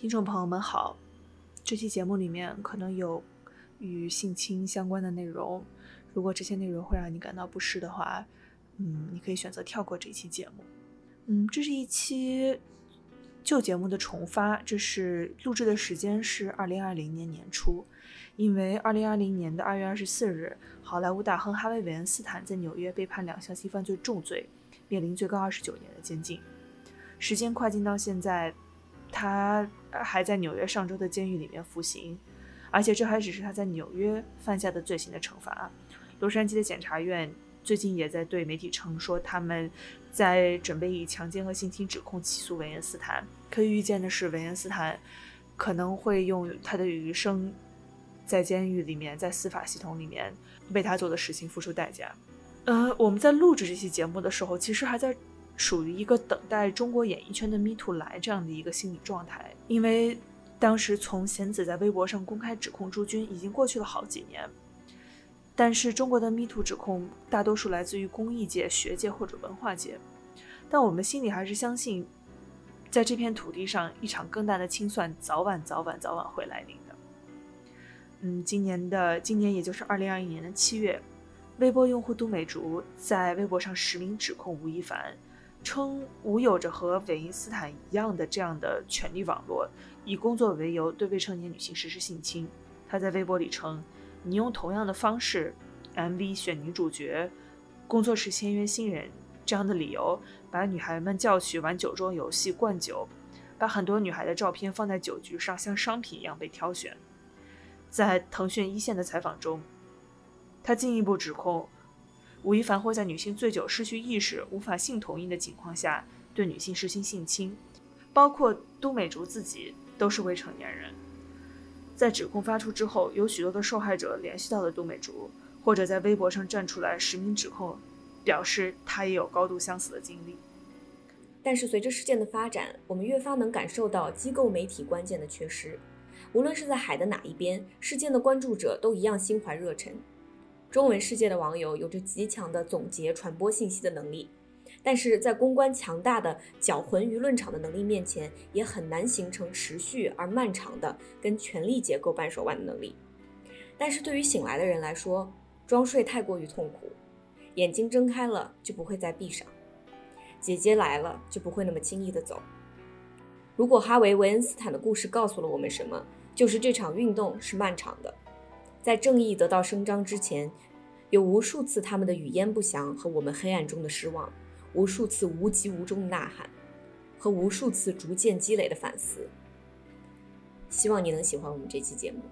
听众朋友们好，这期节目里面可能有与性侵相关的内容，如果这些内容会让你感到不适的话，嗯，你可以选择跳过这期节目。嗯，这是一期旧节目的重发，这是录制的时间是二零二零年年初，因为二零二零年的二月二十四日，好莱坞大亨哈维·韦恩斯坦在纽约被判两项性犯罪重罪，面临最高二十九年的监禁。时间快进到现在。他还在纽约上周的监狱里面服刑，而且这还只是他在纽约犯下的罪行的惩罚。洛杉矶的检察院最近也在对媒体称说，他们在准备以强奸和性侵指控起诉韦恩斯坦。可以预见的是，韦恩斯坦可能会用他的余生在监狱里面，在司法系统里面为他做的事情付出代价。呃，我们在录制这期节目的时候，其实还在。属于一个等待中国演艺圈的 Me Too 来这样的一个心理状态，因为当时从贤子在微博上公开指控朱军已经过去了好几年，但是中国的 Me Too 指控大多数来自于公益界、学界或者文化界，但我们心里还是相信，在这片土地上，一场更大的清算早晚、早晚、早晚会来临的。嗯，今年的今年也就是二零二一年的七月，微博用户杜美竹在微博上实名指控吴亦凡。称吴有着和韦因斯坦一样的这样的权力网络，以工作为由对未成年女性实施性侵。他在微博里称：“你用同样的方式，MV 选女主角，工作室签约新人，这样的理由，把女孩们叫去玩酒桌游戏、灌酒，把很多女孩的照片放在酒局上，像商品一样被挑选。”在腾讯一线的采访中，他进一步指控。吴亦凡会在女性醉酒、失去意识、无法性同意的情况下对女性实行性侵，包括都美竹自己都是未成年人。在指控发出之后，有许多的受害者联系到了都美竹，或者在微博上站出来实名指控，表示他也有高度相似的经历。但是随着事件的发展，我们越发能感受到机构媒体关键的缺失。无论是在海的哪一边，事件的关注者都一样心怀热忱。中文世界的网友有着极强的总结传播信息的能力，但是在公关强大的搅浑舆论场的能力面前，也很难形成持续而漫长的跟权力结构扳手腕的能力。但是对于醒来的人来说，装睡太过于痛苦，眼睛睁开了就不会再闭上，姐姐来了就不会那么轻易的走。如果哈维·维恩斯坦的故事告诉了我们什么，就是这场运动是漫长的。在正义得到伸张之前，有无数次他们的语焉不详和我们黑暗中的失望，无数次无疾无终的呐喊，和无数次逐渐积累的反思。希望你能喜欢我们这期节目。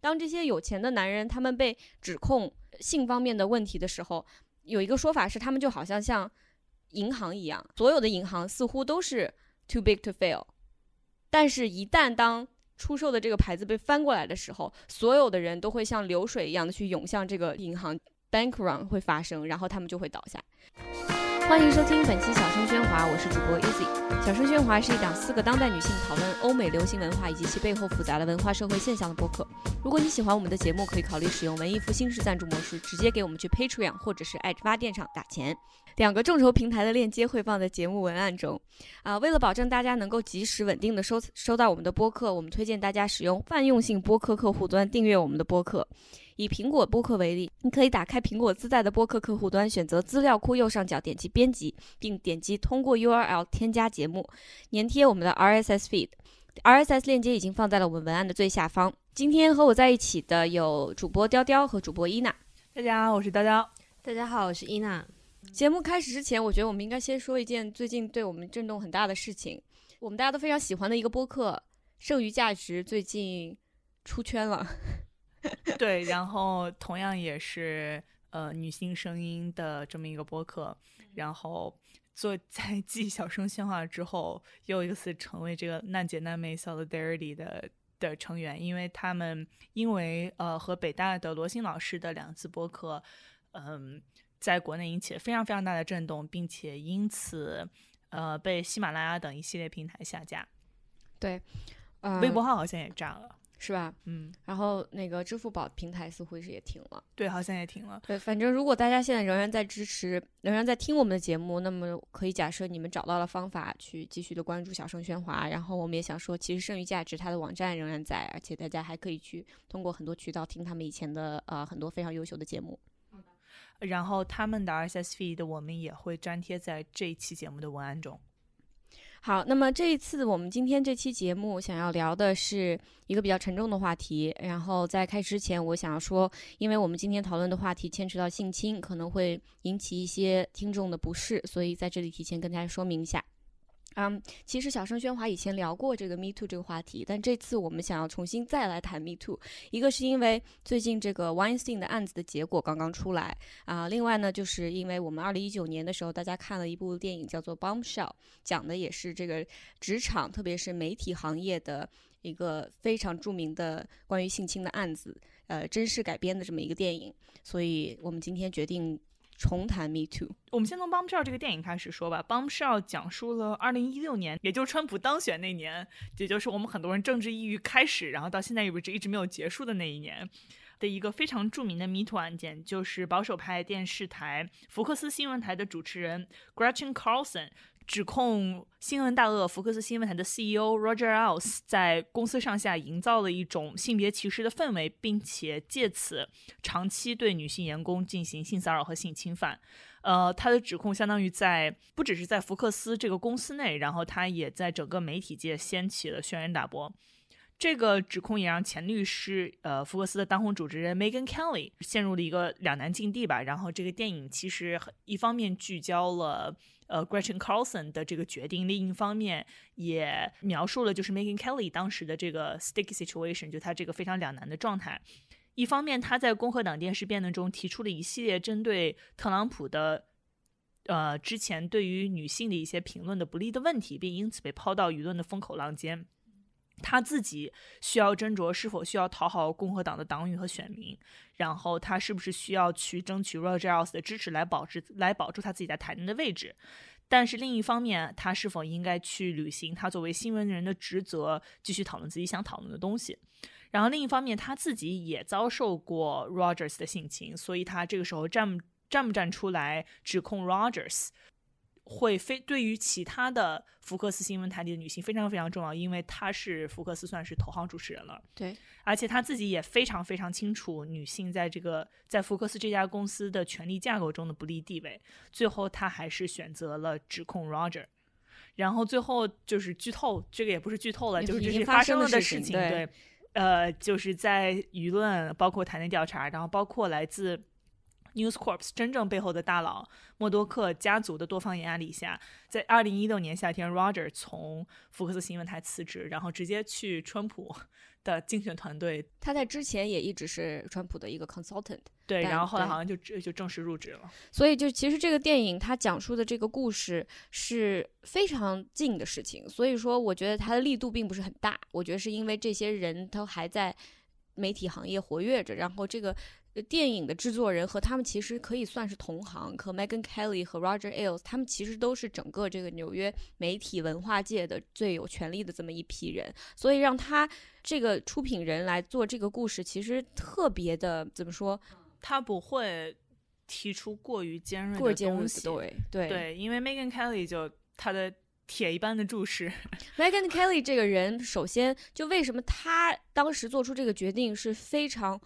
当这些有钱的男人他们被指控性方面的问题的时候，有一个说法是，他们就好像像银行一样，所有的银行似乎都是。Too big to fail，但是，一旦当出售的这个牌子被翻过来的时候，所有的人都会像流水一样的去涌向这个银行，bank run 会发生，然后他们就会倒下。欢迎收听本期《小声喧哗》，我是主播 Easy。小声喧哗是一档四个当代女性讨论欧美流行文化以及其背后复杂的文化社会现象的播客。如果你喜欢我们的节目，可以考虑使用文艺复兴式赞助模式，直接给我们去 Patreon 或者是爱发电厂打钱。两个众筹平台的链接会放在节目文案中。啊，为了保证大家能够及时稳定的收收到我们的播客，我们推荐大家使用泛用性播客客户端订阅我们的播客。以苹果播客为例，你可以打开苹果自带的播客客户端，选择资料库右上角点击编辑，并点击通过 URL 添加节目，粘贴我们的 RSS feed。RSS 链接已经放在了我们文案的最下方。今天和我在一起的有主播雕雕和主播伊娜。大家好，我是雕雕。大家好，我是伊娜。节目开始之前，我觉得我们应该先说一件最近对我们震动很大的事情。我们大家都非常喜欢的一个播客《剩余价值》最近出圈了。对，然后同样也是呃女性声音的这么一个播客，然后做 在继小声喧哗之后，又一次成为这个难姐难妹 solidarity 的的成员，因为他们因为呃和北大的罗新老师的两次播客，嗯，在国内引起了非常非常大的震动，并且因此呃被喜马拉雅等一系列平台下架。对，微博号好像也炸了。是吧？嗯，然后那个支付宝平台似乎是也停了。对，好像也停了。对，反正如果大家现在仍然在支持，仍然在听我们的节目，那么可以假设你们找到了方法去继续的关注小声喧哗。然后我们也想说，其实剩余价值它的网站仍然在，而且大家还可以去通过很多渠道听他们以前的呃很多非常优秀的节目。然后他们的 RSS feed 我们也会粘贴在这一期节目的文案中。好，那么这一次我们今天这期节目想要聊的是一个比较沉重的话题。然后在开始之前，我想要说，因为我们今天讨论的话题牵扯到性侵，可能会引起一些听众的不适，所以在这里提前跟大家说明一下。嗯，其实小声喧哗以前聊过这个 Me Too 这个话题，但这次我们想要重新再来谈 Me Too。一个是因为最近这个 Weinstein 的案子的结果刚刚出来啊，另外呢，就是因为我们二零一九年的时候，大家看了一部电影叫做《Bombshell》，讲的也是这个职场，特别是媒体行业的一个非常著名的关于性侵的案子，呃，真实改编的这么一个电影，所以我们今天决定。重谈 Me Too，我们先从《Bombshell》这个电影开始说吧。《Bombshell》讲述了二零一六年，也就是川普当选那年，也就是我们很多人政治抑郁开始，然后到现在为止一直没有结束的那一年的一个非常著名的 Me Too 案件，就是保守派电视台福克斯新闻台的主持人 Gretchen Carlson。指控新闻大鳄福克斯新闻台的 CEO Roger Ailes 在公司上下营造了一种性别歧视的氛围，并且借此长期对女性员工进行性骚扰和性侵犯。呃，他的指控相当于在不只是在福克斯这个公司内，然后他也在整个媒体界掀起了轩然大波。这个指控也让前律师呃福克斯的当红主持人 Megan Kelly 陷入了一个两难境地吧。然后这个电影其实一方面聚焦了。呃，Gretchen Carlson 的这个决定，另一方面也描述了就是 Megan Kelly 当时的这个 sticky situation，就他这个非常两难的状态。一方面，他在共和党电视辩论中提出了一系列针对特朗普的，呃，之前对于女性的一些评论的不利的问题，并因此被抛到舆论的风口浪尖。他自己需要斟酌是否需要讨好共和党的党羽和选民，然后他是不是需要去争取 Rogers 的支持来保持来保住他自己在台内的位置。但是另一方面，他是否应该去履行他作为新闻人的职责，继续讨论自己想讨论的东西？然后另一方面，他自己也遭受过 Rogers 的性侵，所以他这个时候站站不站出来指控 Rogers？会非对于其他的福克斯新闻台里的女性非常非常重要，因为她是福克斯算是头号主持人了。对，而且她自己也非常非常清楚女性在这个在福克斯这家公司的权力架构中的不利地位。最后，她还是选择了指控 Roger。然后最后就是剧透，这个也不是剧透了，就是这是发生了的事情。对，呃，就是在舆论包括台内调查，然后包括来自。News Corp 真正背后的大佬默多克家族的多方压力下，在二零一六年夏天，Roger 从福克斯新闻台辞职，然后直接去川普的竞选团队。他在之前也一直是川普的一个 consultant。对，然后后来好像就就正式入职了。所以就其实这个电影它讲述的这个故事是非常近的事情，所以说我觉得它的力度并不是很大。我觉得是因为这些人都还在媒体行业活跃着，然后这个。电影的制作人和他们其实可以算是同行，和 Megan Kelly 和 Roger Ailes，他们其实都是整个这个纽约媒体文化界的最有权力的这么一批人，所以让他这个出品人来做这个故事，其实特别的怎么说？他不会提出过于尖锐的东西，对对，因为 Megan Kelly 就他的铁一般的注视。Megan Kelly 这个人，首先就为什么他当时做出这个决定是非常。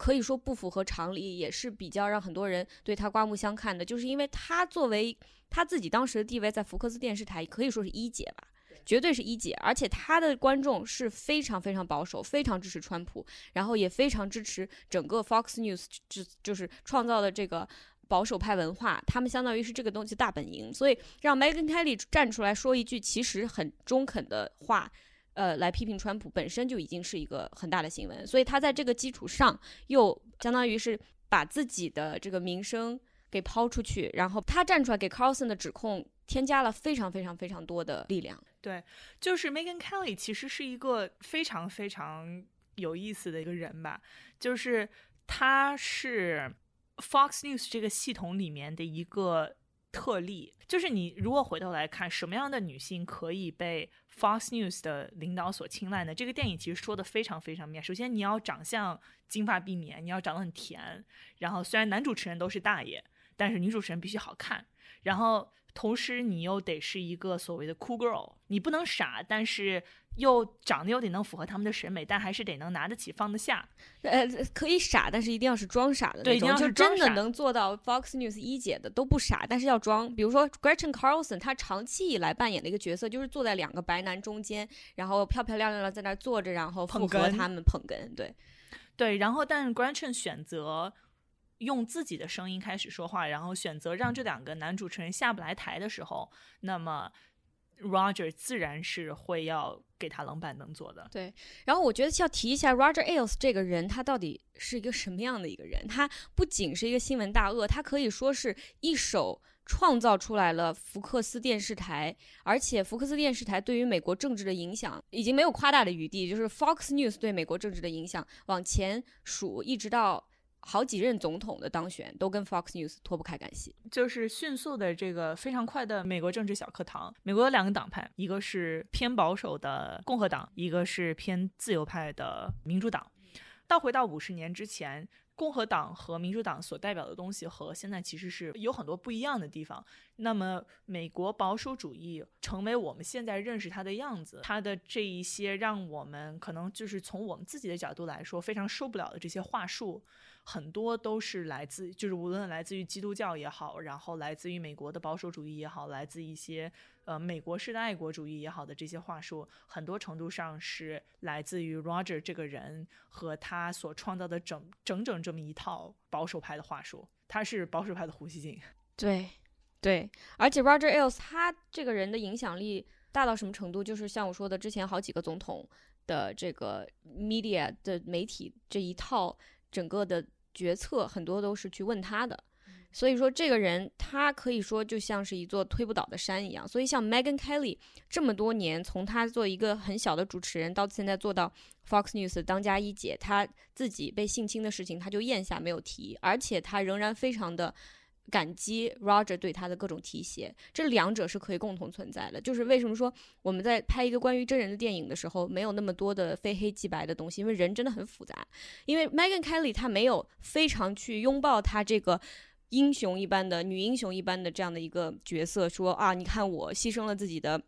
可以说不符合常理，也是比较让很多人对他刮目相看的，就是因为他作为他自己当时的地位，在福克斯电视台可以说是一姐吧，绝对是一姐，而且他的观众是非常非常保守，非常支持川普，然后也非常支持整个 Fox News 就就是创造的这个保守派文化，他们相当于是这个东西大本营，所以让 Megan Kelly 站出来说一句其实很中肯的话。呃，来批评川普本身就已经是一个很大的新闻，所以他在这个基础上又相当于是把自己的这个名声给抛出去，然后他站出来给 Carlson 的指控添加了非常非常非常多的力量。对，就是 Megan Kelly 其实是一个非常非常有意思的一个人吧，就是他是 Fox News 这个系统里面的一个特例。就是你如果回头来看，什么样的女性可以被 Fox News 的领导所青睐呢？这个电影其实说的非常非常面。首先，你要长相金发碧眼，你要长得很甜。然后，虽然男主持人都是大爷，但是女主持人必须好看。然后。同时，你又得是一个所谓的 cool girl，你不能傻，但是又长得又得能符合他们的审美，但还是得能拿得起放得下。呃，可以傻，但是一定要是装傻的那种，就真的能做到 Fox News 一姐的都不傻，但是要装。比如说 Gretchen Carlson，她长期以来扮演的一个角色就是坐在两个白男中间，然后漂漂亮亮的在那儿坐着，然后附和他们捧哏。对，对，然后但是 Gretchen 选择。用自己的声音开始说话，然后选择让这两个男主持人下不来台的时候，那么 Roger 自然是会要给他冷板凳坐的。对，然后我觉得要提一下 Roger Ailes 这个人，他到底是一个什么样的一个人？他不仅是一个新闻大鳄，他可以说是一手创造出来了福克斯电视台，而且福克斯电视台对于美国政治的影响已经没有夸大的余地，就是 Fox News 对美国政治的影响往前数，一直到。好几任总统的当选都跟 Fox News 脱不开干系，就是迅速的这个非常快的美国政治小课堂。美国有两个党派，一个是偏保守的共和党，一个是偏自由派的民主党。倒回到五十年之前。共和党和民主党所代表的东西和现在其实是有很多不一样的地方。那么，美国保守主义成为我们现在认识它的样子，它的这一些让我们可能就是从我们自己的角度来说非常受不了的这些话术，很多都是来自，就是无论来自于基督教也好，然后来自于美国的保守主义也好，来自一些。呃，美国式的爱国主义也好的这些话术，很多程度上是来自于 Roger 这个人和他所创造的整整整这么一套保守派的话术。他是保守派的胡锡进。对，对，而且 Roger Ailes 他这个人的影响力大到什么程度？就是像我说的，之前好几个总统的这个 media 的媒体这一套整个的决策，很多都是去问他的。所以说，这个人他可以说就像是一座推不倒的山一样。所以，像 Megan Kelly 这么多年，从他做一个很小的主持人，到现在做到 Fox News 当家一姐，他自己被性侵的事情他就咽下没有提，而且他仍然非常的感激 Roger 对他的各种提携。这两者是可以共同存在的。就是为什么说我们在拍一个关于真人的电影的时候，没有那么多的非黑即白的东西，因为人真的很复杂。因为 Megan Kelly 她没有非常去拥抱她这个。英雄一般的女英雄一般的这样的一个角色，说啊，你看我牺牲了自己的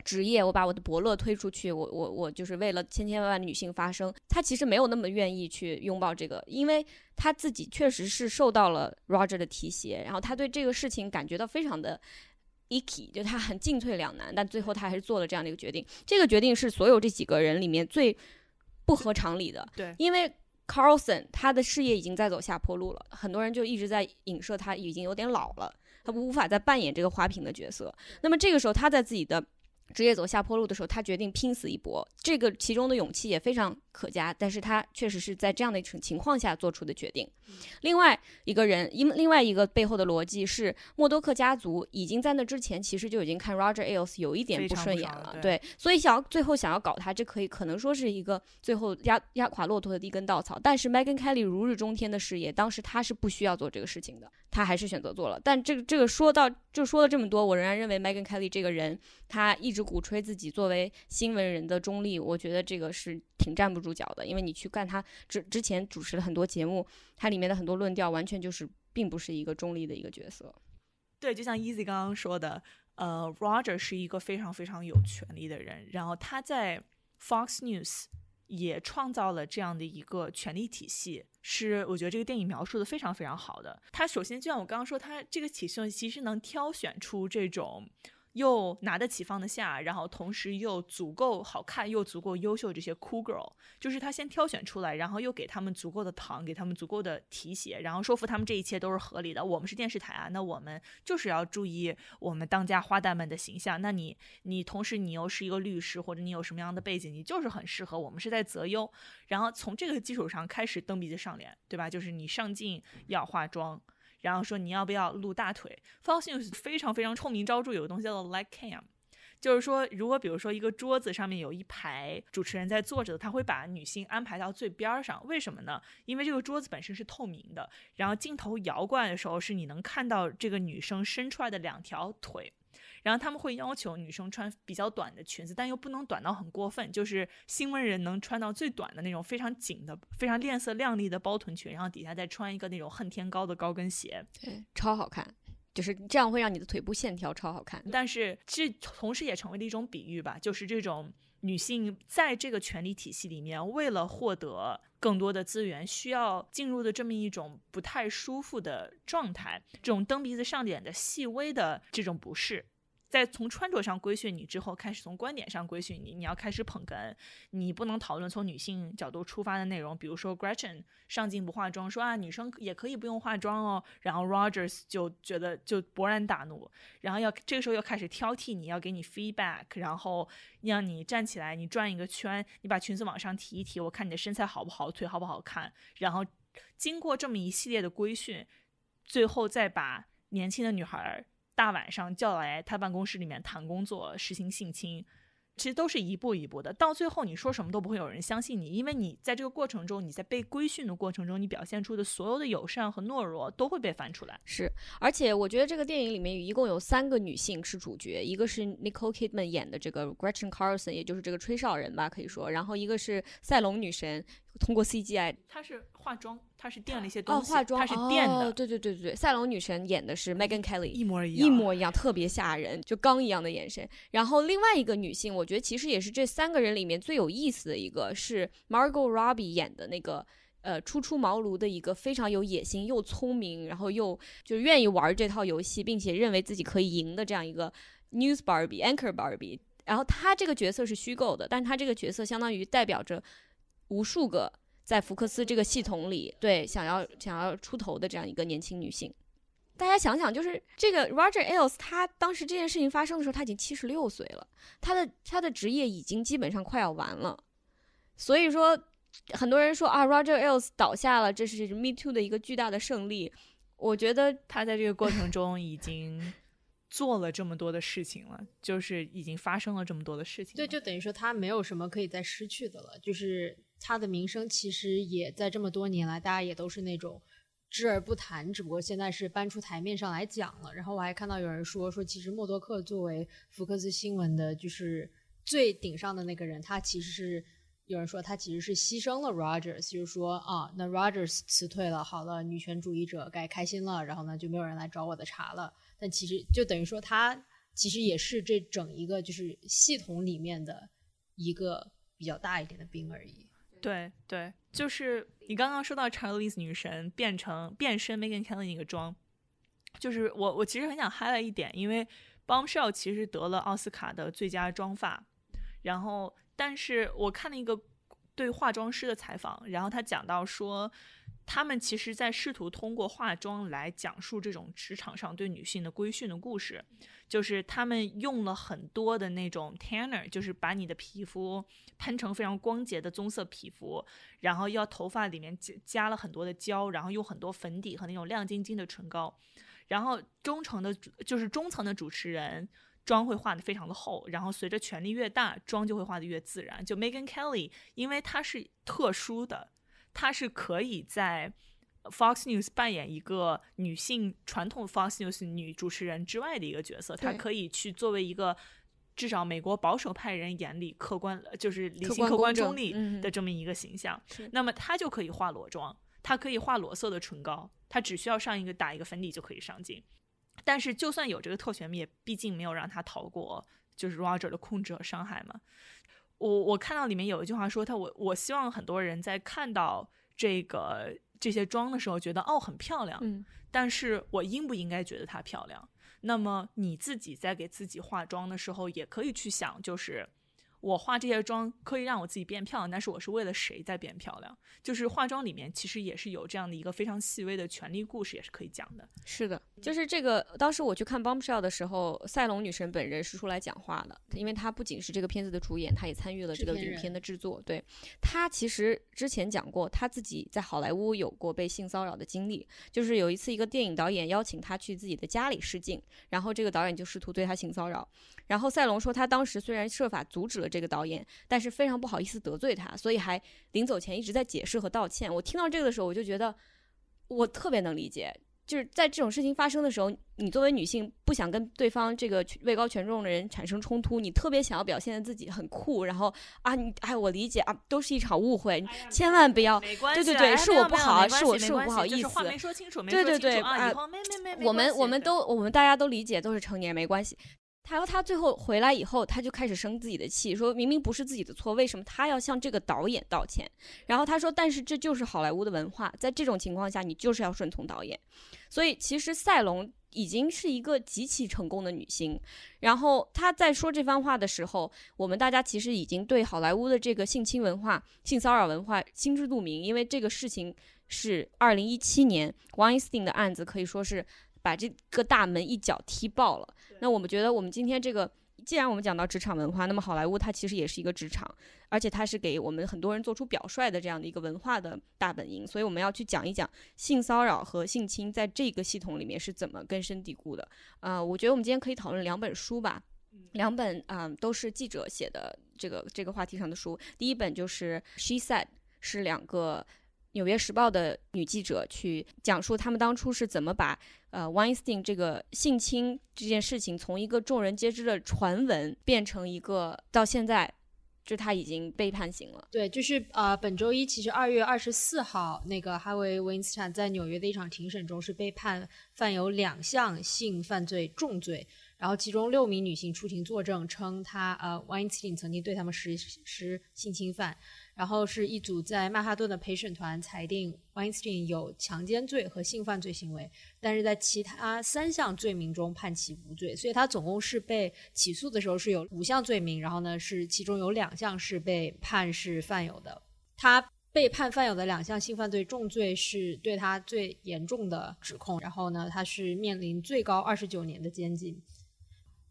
职业，我把我的伯乐推出去，我我我就是为了千千万万女性发声。他其实没有那么愿意去拥抱这个，因为他自己确实是受到了 Roger 的提携，然后他对这个事情感觉到非常的 icky，就他很进退两难，但最后他还是做了这样的一个决定。这个决定是所有这几个人里面最不合常理的，对，因为。Carlson，他的事业已经在走下坡路了，很多人就一直在影射他已经有点老了，他无法再扮演这个花瓶的角色。那么这个时候，他在自己的。职业走下坡路的时候，他决定拼死一搏，这个其中的勇气也非常可嘉。但是他确实是在这样的一种情况下做出的决定。另外一个人，因另外一个背后的逻辑是，默多克家族已经在那之前其实就已经看 Roger Ailes 有一点不顺眼了，对，所以想要最后想要搞他，这可以可能说是一个最后压压垮骆驼的一根稻草。但是 Megan Kelly 如日中天的事业，当时他是不需要做这个事情的，他还是选择做了。但这个这个说到就说了这么多，我仍然认为 Megan Kelly 这个人，他一直。鼓吹自己作为新闻人的中立，我觉得这个是挺站不住脚的。因为你去看他之之前主持了很多节目，它里面的很多论调完全就是并不是一个中立的一个角色。对，就像 Easy 刚刚说的，呃，Roger 是一个非常非常有权力的人，然后他在 Fox News 也创造了这样的一个权力体系，是我觉得这个电影描述的非常非常好的。他首先就像我刚刚说，他这个体系其实能挑选出这种。又拿得起放得下，然后同时又足够好看又足够优秀，这些 cool girl，就是他先挑选出来，然后又给他们足够的糖，给他们足够的提携，然后说服他们这一切都是合理的。我们是电视台啊，那我们就是要注意我们当家花旦们的形象。那你你同时你又是一个律师，或者你有什么样的背景，你就是很适合。我们是在择优，然后从这个基础上开始蹬鼻子上脸，对吧？就是你上镜要化妆。然后说你要不要露大腿？Fox News 非常非常臭名昭著，有个东西叫做 Like Cam，就是说，如果比如说一个桌子上面有一排主持人在坐着，他会把女性安排到最边上。为什么呢？因为这个桌子本身是透明的，然后镜头摇过来的时候，是你能看到这个女生伸出来的两条腿。然后他们会要求女生穿比较短的裙子，但又不能短到很过分，就是新闻人能穿到最短的那种非常紧的、非常亮色亮丽的包臀裙，然后底下再穿一个那种恨天高的高跟鞋，对，超好看。就是这样会让你的腿部线条超好看，但是这同时也成为了一种比喻吧，就是这种女性在这个权力体系里面，为了获得更多的资源，需要进入的这么一种不太舒服的状态，这种蹬鼻子上脸的细微的这种不适。在从穿着上规训你之后，开始从观点上规训你。你要开始捧哏，你不能讨论从女性角度出发的内容。比如说 Gretchen 上镜不化妆，说啊女生也可以不用化妆哦。然后 Rogers 就觉得就勃然大怒，然后要这个时候又开始挑剔你，要给你 feedback，然后让你站起来，你转一个圈，你把裙子往上提一提，我看你的身材好不好，腿好不好看。然后经过这么一系列的规训，最后再把年轻的女孩。大晚上叫来他办公室里面谈工作，实行性侵，其实都是一步一步的。到最后你说什么都不会有人相信你，因为你在这个过程中，你在被规训的过程中，你表现出的所有的友善和懦弱都会被翻出来。是，而且我觉得这个电影里面一共有三个女性是主角，一个是 Nicole Kidman 演的这个 Gretchen Carlson，也就是这个吹哨人吧，可以说，然后一个是赛龙女神。通过 CGI，她是化妆，她是垫了一些东西，哦化妆，她是垫的。对对对对对，赛龙女神演的是 Megan Kelly，一模一样，一模一样，特别吓人，就刚一样的眼神。然后另外一个女性，我觉得其实也是这三个人里面最有意思的一个，是 Margot Robbie 演的那个，呃，初出茅庐的一个非常有野心又聪明，然后又就愿意玩这套游戏，并且认为自己可以赢的这样一个 News Barbie Anchor Barbie。然后她这个角色是虚构的，但她这个角色相当于代表着无数个。在福克斯这个系统里，对想要想要出头的这样一个年轻女性，大家想想，就是这个 Roger Ailes，他当时这件事情发生的时候，他已经七十六岁了，他的他的职业已经基本上快要完了。所以说，很多人说啊，Roger Ailes 倒下了，这是 Me Too 的一个巨大的胜利。我觉得他在这个过程中已经做了这么多的事情了，就是已经发生了这么多的事情。对，就等于说他没有什么可以再失去的了，就是。他的名声其实也在这么多年来，大家也都是那种知而不谈，只不过现在是搬出台面上来讲了。然后我还看到有人说，说其实默多克作为福克斯新闻的，就是最顶上的那个人，他其实是有人说他其实是牺牲了 Rogers，就是说啊，那 Rogers 辞退了，好了，女权主义者该开心了，然后呢就没有人来找我的茬了。但其实就等于说他其实也是这整一个就是系统里面的一个比较大一点的兵而已。对对，就是你刚刚说到查理兹女神变成变身 Megan Kelly 那个妆，就是我我其实很想 highlight 一点，因为 Bombshell 其实得了奥斯卡的最佳妆发，然后但是我看了一个对化妆师的采访，然后他讲到说。他们其实在试图通过化妆来讲述这种职场上对女性的规训的故事，就是他们用了很多的那种 tanner，就是把你的皮肤喷成非常光洁的棕色皮肤，然后要头发里面加加了很多的胶，然后用很多粉底和那种亮晶晶的唇膏，然后中层的就是中层的主持人妆会画的非常的厚，然后随着权力越大，妆就会画的越自然。就 Megan Kelly，因为她是特殊的。她是可以在 Fox News 扮演一个女性传统 Fox News 女主持人之外的一个角色，她可以去作为一个至少美国保守派人眼里客观，就是理性、客观、中立的这么一个形象。那么她就可以化裸妆，她可以化裸色的唇膏，她只需要上一个打一个粉底就可以上镜。但是就算有这个特权，也毕竟没有让他逃过就是 Roger 的控制和伤害嘛。我我看到里面有一句话说他我我希望很多人在看到这个这些妆的时候觉得哦很漂亮，嗯，但是我应不应该觉得它漂亮？那么你自己在给自己化妆的时候也可以去想，就是我化这些妆可以让我自己变漂亮，但是我是为了谁在变漂亮？就是化妆里面其实也是有这样的一个非常细微的权力故事，也是可以讲的。是的，就是这个。当时我去看《Bombshell》的时候，赛隆女神本人是出来讲话的，因为她不仅是这个片子的主演，她也参与了这个影片的制作。对她其实之前讲过，她自己在好莱坞有过被性骚扰的经历，就是有一次一个电影导演邀请她去自己的家里试镜，然后这个导演就试图对她性骚扰。然后赛隆说，她当时虽然设法阻止了这个导演，但是非常不好意思得罪他，所以还临走前一直在解释和道歉。我听到这个的时候，我就觉得我特别能理解，就是在这种事情发生的时候，你作为女性不想跟对方这个位高权重的人产生冲突，你特别想要表现的自己很酷，然后啊，你哎，我理解啊，都是一场误会，千万不要，对对对，是我不好，是我是我不好意思，对对对啊，我们我们都我们大家都理解，都是成年人，没关系。他说他最后回来以后，他就开始生自己的气，说明明不是自己的错，为什么他要向这个导演道歉？然后他说，但是这就是好莱坞的文化，在这种情况下，你就是要顺从导演。所以其实赛隆已经是一个极其成功的女星。然后他在说这番话的时候，我们大家其实已经对好莱坞的这个性侵文化、性骚扰文化心知肚明，因为这个事情是二零一七年 Weinstein 的案子，可以说是。把这个大门一脚踢爆了。那我们觉得，我们今天这个，既然我们讲到职场文化，那么好莱坞它其实也是一个职场，而且它是给我们很多人做出表率的这样的一个文化的大本营。所以我们要去讲一讲性骚扰和性侵在这个系统里面是怎么根深蒂固的。呃，我觉得我们今天可以讨论两本书吧，两本啊都是记者写的这个这个话题上的书。第一本就是《She Said》，是两个。《纽约时报》的女记者去讲述他们当初是怎么把呃 Weinstein 这个性侵这件事情从一个众人皆知的传闻变成一个到现在就他已经被判刑了。对，就是呃本周一其实二月二十四号那个哈维·温斯坦在纽约的一场庭审中是被判犯有两项性犯罪重罪，然后其中六名女性出庭作证称他呃 Weinstein 曾经对他们实施性侵犯。然后是一组在曼哈顿的陪审团裁定 Weinstein 有强奸罪和性犯罪行为，但是在其他三项罪名中判其无罪，所以他总共是被起诉的时候是有五项罪名，然后呢是其中有两项是被判是犯有的。他被判犯有的两项性犯罪重罪是对他最严重的指控，然后呢他是面临最高二十九年的监禁。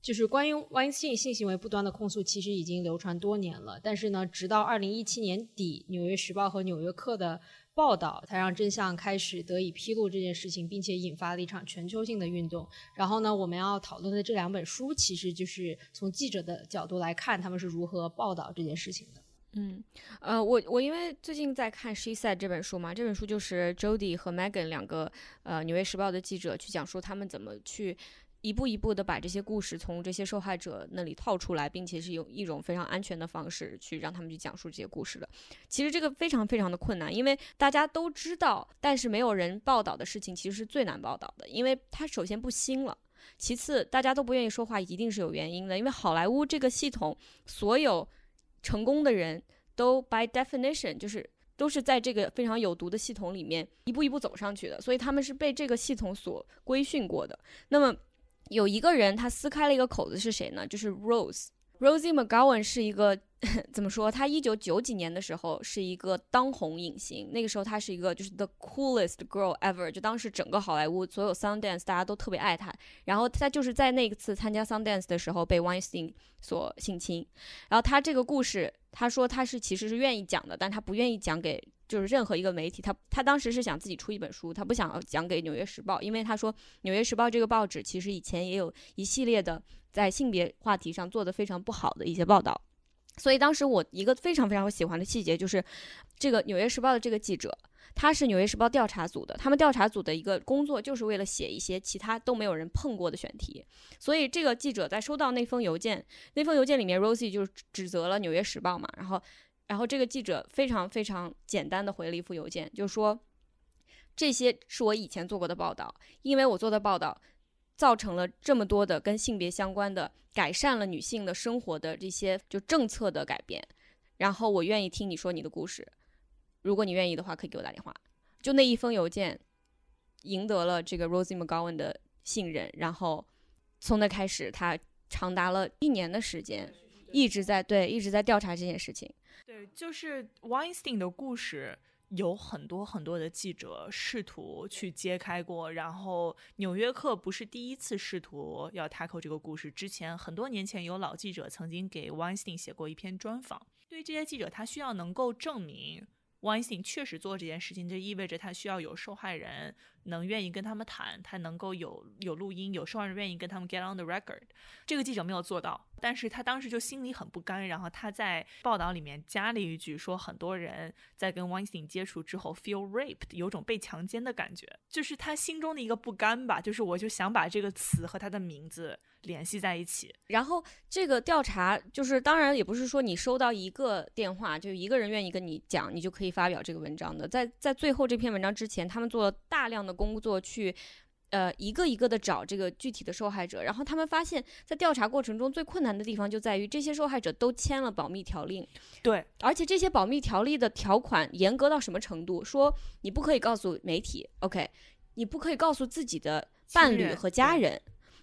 就是关于万性性行为不端的控诉，其实已经流传多年了。但是呢，直到二零一七年底，《纽约时报》和《纽约客》的报道，才让真相开始得以披露这件事情，并且引发了一场全球性的运动。然后呢，我们要讨论的这两本书，其实就是从记者的角度来看，他们是如何报道这件事情的。嗯，呃，我我因为最近在看《She Said》这本书嘛，这本书就是 Jody 和 Megan 两个呃《纽约时报》的记者去讲述他们怎么去。一步一步的把这些故事从这些受害者那里套出来，并且是用一种非常安全的方式去让他们去讲述这些故事的。其实这个非常非常的困难，因为大家都知道，但是没有人报道的事情，其实是最难报道的。因为它首先不新了，其次大家都不愿意说话，一定是有原因的。因为好莱坞这个系统，所有成功的人都 by definition 就是都是在这个非常有毒的系统里面一步一步走上去的，所以他们是被这个系统所规训过的。那么。有一个人，他撕开了一个口子，是谁呢？就是 Rose Rosie McGowan 是一个 怎么说？她一九九几年的时候是一个当红影星，那个时候她是一个就是 the coolest girl ever，就当时整个好莱坞所有 Sundance 大家都特别爱她。然后她就是在那一次参加 Sundance 的时候被 Weinstein 所性侵。然后她这个故事，她说她是其实是愿意讲的，但她不愿意讲给。就是任何一个媒体，他他当时是想自己出一本书，他不想讲给《纽约时报》，因为他说《纽约时报》这个报纸其实以前也有一系列的在性别话题上做的非常不好的一些报道。所以当时我一个非常非常喜欢的细节就是，这个《纽约时报》的这个记者，他是《纽约时报》调查组的，他们调查组的一个工作就是为了写一些其他都没有人碰过的选题。所以这个记者在收到那封邮件，那封邮件里面，Rosie 就指责了《纽约时报》嘛，然后。然后这个记者非常非常简单的回了一封邮件，就说这些是我以前做过的报道，因为我做的报道造成了这么多的跟性别相关的改善了女性的生活的这些就政策的改变，然后我愿意听你说你的故事，如果你愿意的话，可以给我打电话。就那一封邮件赢得了这个 Rosie McGowan 的信任，然后从那开始，他长达了一年的时间。一直在对一直在调查这件事情。对，就是 Weinstein 的故事。有很多很多的记者试图去揭开过，然后《纽约客》不是第一次试图要 tackle 这个故事。之前很多年前有老记者曾经给 Weinstein 写过一篇专访。对于这些记者，他需要能够证明 Weinstein 确实做这件事情，这意味着他需要有受害人能愿意跟他们谈，他能够有有录音，有受害人愿意跟他们 get on the record。这个记者没有做到。但是他当时就心里很不甘，然后他在报道里面加了一句，说很多人在跟 Weinstein 接触之后 feel raped，有种被强奸的感觉，就是他心中的一个不甘吧，就是我就想把这个词和他的名字联系在一起。然后这个调查就是，当然也不是说你收到一个电话就一个人愿意跟你讲，你就可以发表这个文章的。在在最后这篇文章之前，他们做了大量的工作去。呃，一个一个的找这个具体的受害者，然后他们发现，在调查过程中最困难的地方就在于这些受害者都签了保密条令。对，而且这些保密条例的条款严格到什么程度？说你不可以告诉媒体，OK，你不可以告诉自己的伴侣和家人，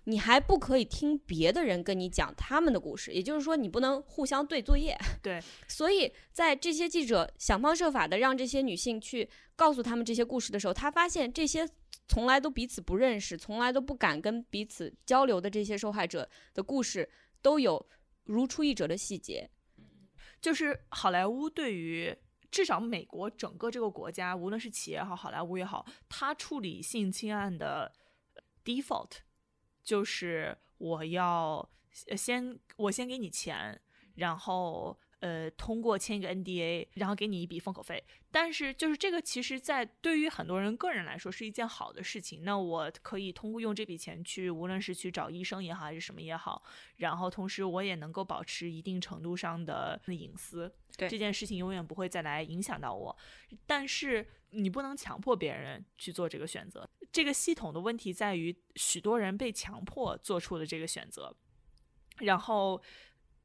你还不可以听别的人跟你讲他们的故事，也就是说，你不能互相对作业。对，所以在这些记者想方设法的让这些女性去告诉他们这些故事的时候，他发现这些。从来都彼此不认识，从来都不敢跟彼此交流的这些受害者的故事，都有如出一辙的细节。就是好莱坞对于至少美国整个这个国家，无论是企业也好，好莱坞也好，他处理性侵案的 default 就是我要先我先给你钱，然后。呃，通过签一个 NDA，然后给你一笔封口费。但是，就是这个，其实，在对于很多人个人来说是一件好的事情。那我可以通过用这笔钱去，无论是去找医生也好，还是什么也好，然后同时我也能够保持一定程度上的隐私。对这件事情，永远不会再来影响到我。但是，你不能强迫别人去做这个选择。这个系统的问题在于，许多人被强迫做出了这个选择。然后，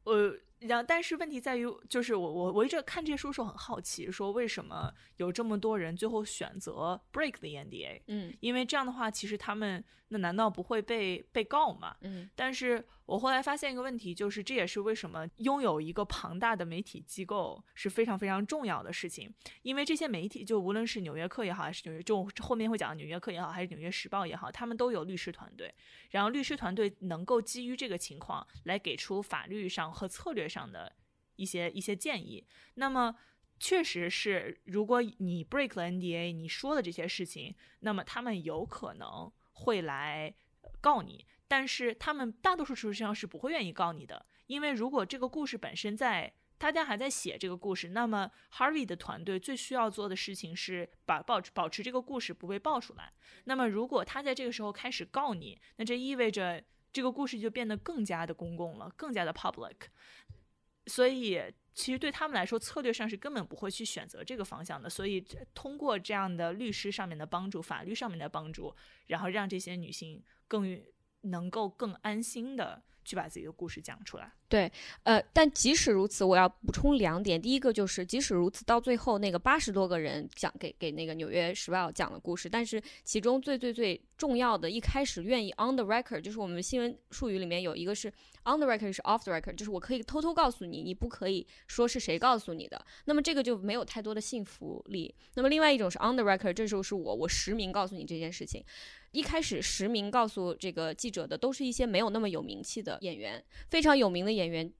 呃。然后，但是问题在于，就是我我我一直看这些书的时候很好奇，说为什么有这么多人最后选择 break the NDA？嗯，因为这样的话，其实他们那难道不会被被告吗？嗯，但是。我后来发现一个问题，就是这也是为什么拥有一个庞大的媒体机构是非常非常重要的事情。因为这些媒体，就无论是《纽约客》也好，还是纽约，就后面会讲《纽约客》也好，还是《纽约时报》也好，他们都有律师团队。然后律师团队能够基于这个情况来给出法律上和策略上的一些一些建议。那么，确实是，如果你 break 了 NDA，你说的这些事情，那么他们有可能会来告你。但是他们大多数事实上是不会愿意告你的，因为如果这个故事本身在大家还在写这个故事，那么 Harvey 的团队最需要做的事情是把保保持这个故事不被爆出来。那么如果他在这个时候开始告你，那这意味着这个故事就变得更加的公共了，更加的 public。所以其实对他们来说，策略上是根本不会去选择这个方向的。所以通过这样的律师上面的帮助、法律上面的帮助，然后让这些女性更。能够更安心的去把自己的故事讲出来。对，呃，但即使如此，我要补充两点。第一个就是，即使如此，到最后那个八十多个人讲给给那个《纽约时报》讲的故事，但是其中最最最重要的一开始愿意 on the record，就是我们新闻术语里面有一个是 on the record，是 off the record，就是我可以偷偷告诉你，你不可以说是谁告诉你的。那么这个就没有太多的信服力。那么另外一种是 on the record，这时候是我我实名告诉你这件事情。一开始实名告诉这个记者的都是一些没有那么有名气的演员，非常有名的演员，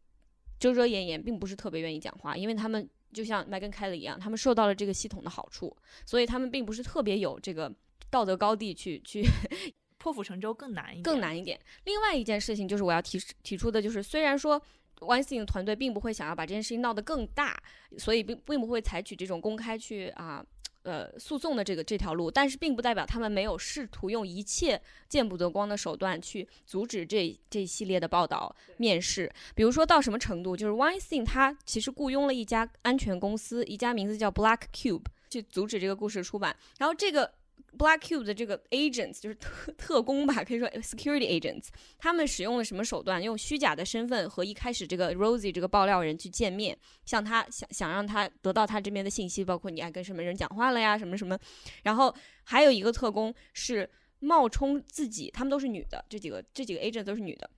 遮遮掩掩，并不是特别愿意讲话，因为他们就像麦根凯勒一样，他们受到了这个系统的好处，所以他们并不是特别有这个道德高地去去 破釜沉舟更难一点，更难一点。另外一件事情就是我要提提出的，就是虽然说 Weinstein 团队并不会想要把这件事情闹得更大，所以并并不会采取这种公开去啊。呃，诉讼的这个这条路，但是并不代表他们没有试图用一切见不得光的手段去阻止这这一系列的报道、面试。比如说到什么程度，就是 Weinstein 他其实雇佣了一家安全公司，一家名字叫 Black Cube，去阻止这个故事出版。然后这个。Black Cube 的这个 agents 就是特特工吧，可以说 security agents，他们使用了什么手段？用虚假的身份和一开始这个 Rosie 这个爆料人去见面，向他想想让他得到他这边的信息，包括你爱跟什么人讲话了呀，什么什么。然后还有一个特工是冒充自己，他们都是女的，这几个这几个 agent 都是女的，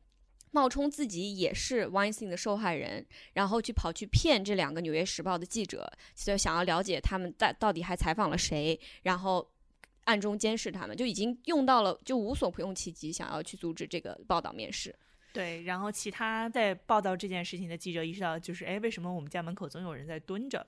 冒充自己也是 Weinstein 的受害人，然后去跑去骗这两个《纽约时报》的记者，就想要了解他们在到底还采访了谁，然后暗中监视他们，就已经用到了就无所不用其极，想要去阻止这个报道面试。对，然后其他在报道这件事情的记者意识到，就是哎，为什么我们家门口总有人在蹲着？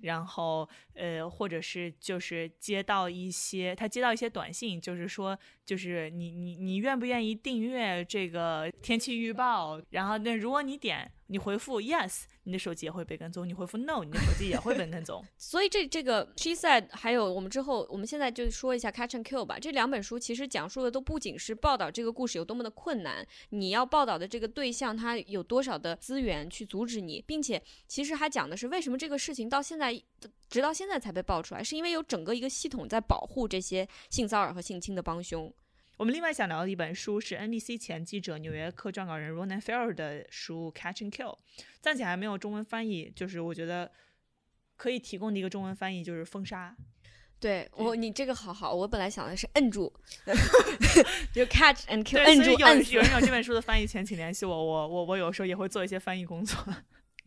然后呃，或者是就是接到一些他接到一些短信，就是说，就是你你你愿不愿意订阅这个天气预报？然后那如果你点。你回复 yes，你的手机也会被跟踪；你回复 no，你的手机也会被跟踪。所以这这个 she said，还有我们之后，我们现在就说一下 catch and kill 吧。这两本书其实讲述的都不仅是报道这个故事有多么的困难，你要报道的这个对象他有多少的资源去阻止你，并且其实还讲的是为什么这个事情到现在直到现在才被爆出来，是因为有整个一个系统在保护这些性骚扰和性侵的帮凶。我们另外想聊的一本书是 NBC 前记者、纽约客撰稿人 Ronan Farrow 的书《Catch and Kill》，暂且还没有中文翻译，就是我觉得可以提供的一个中文翻译就是封杀。对我，你这个好好，我本来想的是摁住，就 Catch and Kill，摁住。有有人有这本书的翻译权，请联系我，我我我有时候也会做一些翻译工作。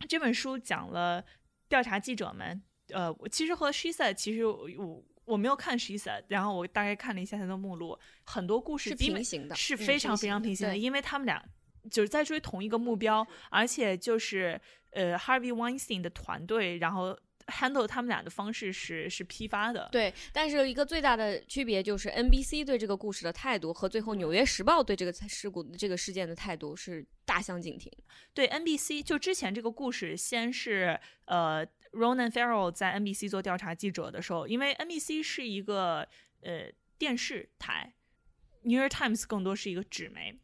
这本书讲了调查记者们，呃，其实和 She Said 其实我。我没有看《She Said》，然后我大概看了一下它的目录，很多故事是平行的，是非常非常平行的，因为他们俩就是在追同一个目标，而且就是呃，Harvey Weinstein 的团队，然后 handle 他们俩的方式是是批发的，对。但是一个最大的区别就是 NBC 对这个故事的态度和最后《纽约时报》对这个事故这个事件的态度是大相径庭。对 NBC，就之前这个故事先是呃。Ronan Farrow 在 NBC 做调查记者的时候，因为 NBC 是一个呃电视台，New York Times 更多是一个纸媒，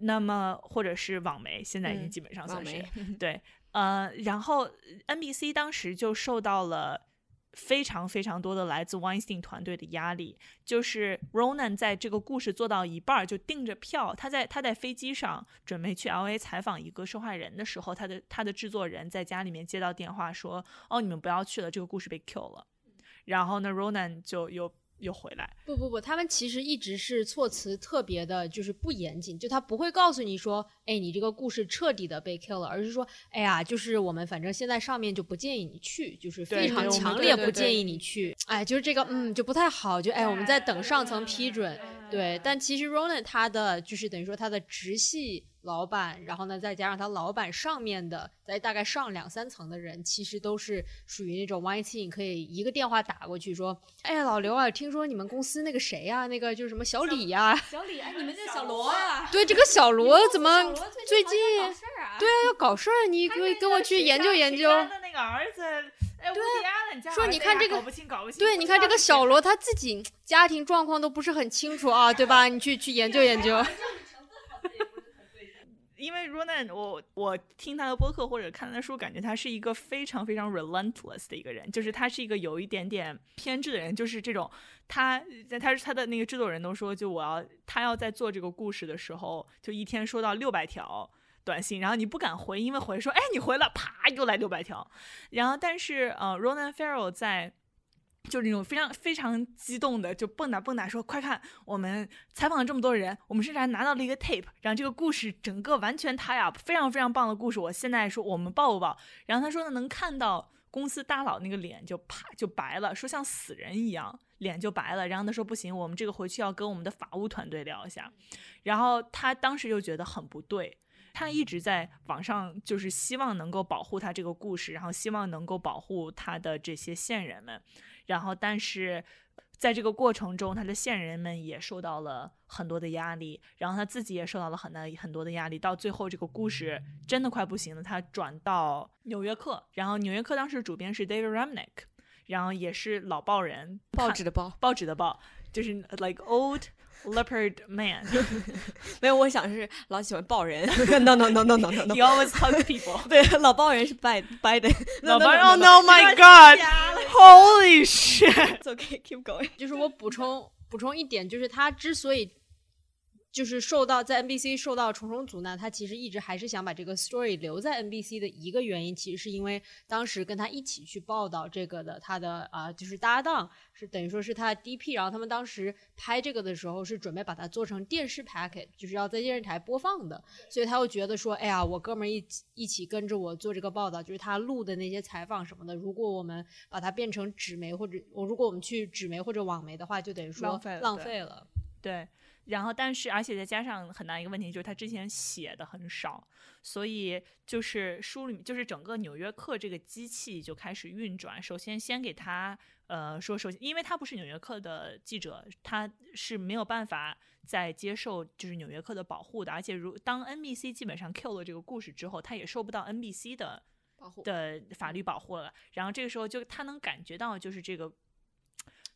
那么或者是网媒，现在已经基本上算是对，呃，然后 NBC 当时就受到了。非常非常多的来自 Weinstein 团队的压力，就是 Ronan 在这个故事做到一半就订着票，他在他在飞机上准备去 LA 采访一个受害人的时候，他的他的制作人在家里面接到电话说：“哦，你们不要去了，这个故事被 kill 了。”然后呢，Ronan 就有。又回来？不不不，他们其实一直是措辞特别的，就是不严谨，就他不会告诉你说，哎，你这个故事彻底的被 kill 了，而是说，哎呀，就是我们反正现在上面就不建议你去，就是非常强烈不建议你去，哎，就是这个，嗯，就不太好，就哎，我们在等上层批准，对，但其实 Ronan 他的就是等于说他的直系。老板，然后呢，再加上他老板上面的，在大概上两三层的人，其实都是属于那种 Y T，可以一个电话打过去说：“哎呀，老刘啊，听说你们公司那个谁呀，那个就是什么小李呀，小李，哎，你们这小罗啊，对，这个小罗怎么最近对啊要搞事儿，你可以跟我去研究研究。”那个儿子，哎，对，说你看这个搞不清，搞不清。对，你看这个小罗他自己家庭状况都不是很清楚啊，对吧？你去去研究研究。因为 Ronan，我我听他的播客或者看他的书，感觉他是一个非常非常 relentless 的一个人，就是他是一个有一点点偏执的人，就是这种他在他他的那个制作人都说，就我要他要在做这个故事的时候，就一天收到六百条短信，然后你不敢回，因为回说哎你回了，啪又来六百条，然后但是呃 Ronan Farrow 在。就是那种非常非常激动的，就蹦跶蹦跶说：“快看，我们采访了这么多人，我们甚至还拿到了一个 tape，然后这个故事整个完全 tie up，非常非常棒的故事。我现在说我们报不报？然后他说呢，能看到公司大佬那个脸就啪就白了，说像死人一样，脸就白了。然后他说不行，我们这个回去要跟我们的法务团队聊一下。然后他当时就觉得很不对，他一直在网上就是希望能够保护他这个故事，然后希望能够保护他的这些线人们。”然后，但是在这个过程中，他的线人们也受到了很多的压力，然后他自己也受到了很大很多的压力。到最后，这个故事真的快不行了，他转到《纽约客》，然后《纽约客》当时主编是 David Remnick，然后也是老报人，报纸的报，报纸的报，就是 like old。Leopard man，没有，我想是老喜欢抱人。No no no no no no no，He always hug people。对，老抱人是 Biden。老抱人，Oh no my God！Holy shit！OK，keep going。就是我补充补充一点，就是他之所以就是受到在 NBC 受到重重阻难，他其实一直还是想把这个 story 留在 NBC 的一个原因，其实是因为当时跟他一起去报道这个的他的啊、就是搭档是等于说是他的 DP，然后他们当时拍这个的时候是准备把它做成电视 packet，就是要在电视台播放的，所以他又觉得说，哎呀，我哥们儿一起一起跟着我做这个报道，就是他录的那些采访什么的，如果我们把它变成纸媒或者我如果我们去纸媒或者网媒的话，就等于说浪费了浪对费了。对，然后但是而且再加上很大一个问题就是他之前写的很少，所以就是书里就是整个《纽约客》这个机器就开始运转。首先先给他呃说，首先因为他不是《纽约客》的记者，他是没有办法再接受就是《纽约客》的保护的，而且如当 NBC 基本上 Q 了这个故事之后，他也受不到 NBC 的保护的法律保护了。然后这个时候就他能感觉到就是这个。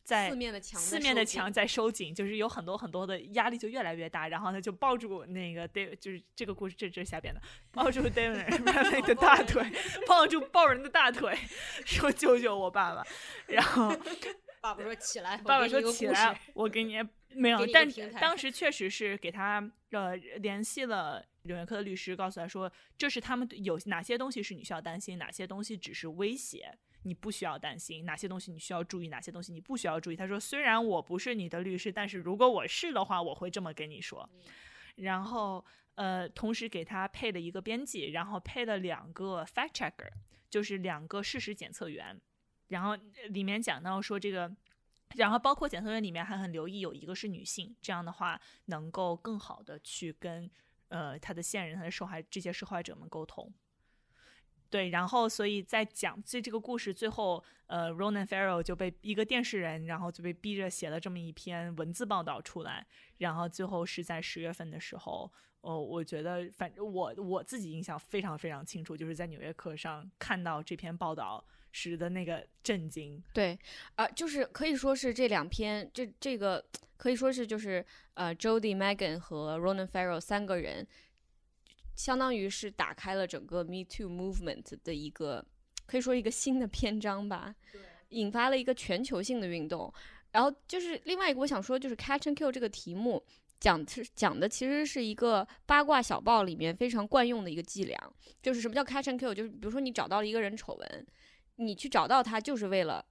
在四面的墙在四面的收紧墙在收紧，就是有很多很多的压力就越来越大，然后他就抱住那个 David，就是这个故事这这是瞎编的，抱住 David 的大腿，抱住抱人的大腿，说救救我爸爸，然后 爸爸说起来，爸爸说起来，我给你没有但当时确实是给他呃联系了纽约客的律师，告诉他说这是他们有哪些东西是你需要担心，哪些东西只是威胁。你不需要担心哪些东西你需要注意，哪些东西你不需要注意。他说：“虽然我不是你的律师，但是如果我是的话，我会这么跟你说。”然后呃，同时给他配了一个编辑，然后配了两个 fact checker，就是两个事实检测员。然后呃里面讲到说这个，然后包括检测员里面还很留意有一个是女性，这样的话能够更好的去跟呃他的线人、他的受害这些受害者们沟通。对，然后所以在讲这这个故事最后，呃，Ronan Farrow 就被一个电视人，然后就被逼着写了这么一篇文字报道出来，然后最后是在十月份的时候，哦，我觉得反正我我自己印象非常非常清楚，就是在《纽约客》上看到这篇报道时的那个震惊。对，啊、就是可以说是这两篇，这这个可以说是就是呃，Jody、Megan 和 Ronan Farrow 三个人，相当于是打开了整个 Me Too movement 的一个，可以说一个新的篇章吧，引发了一个全球性的运动。然后就是另外一个我想说，就是 Catch and Kill 这个题目。讲是讲的其实是一个八卦小报里面非常惯用的一个伎俩，就是什么叫 catch and kill，就是比如说你找到了一个人丑闻，你去找到他就是为了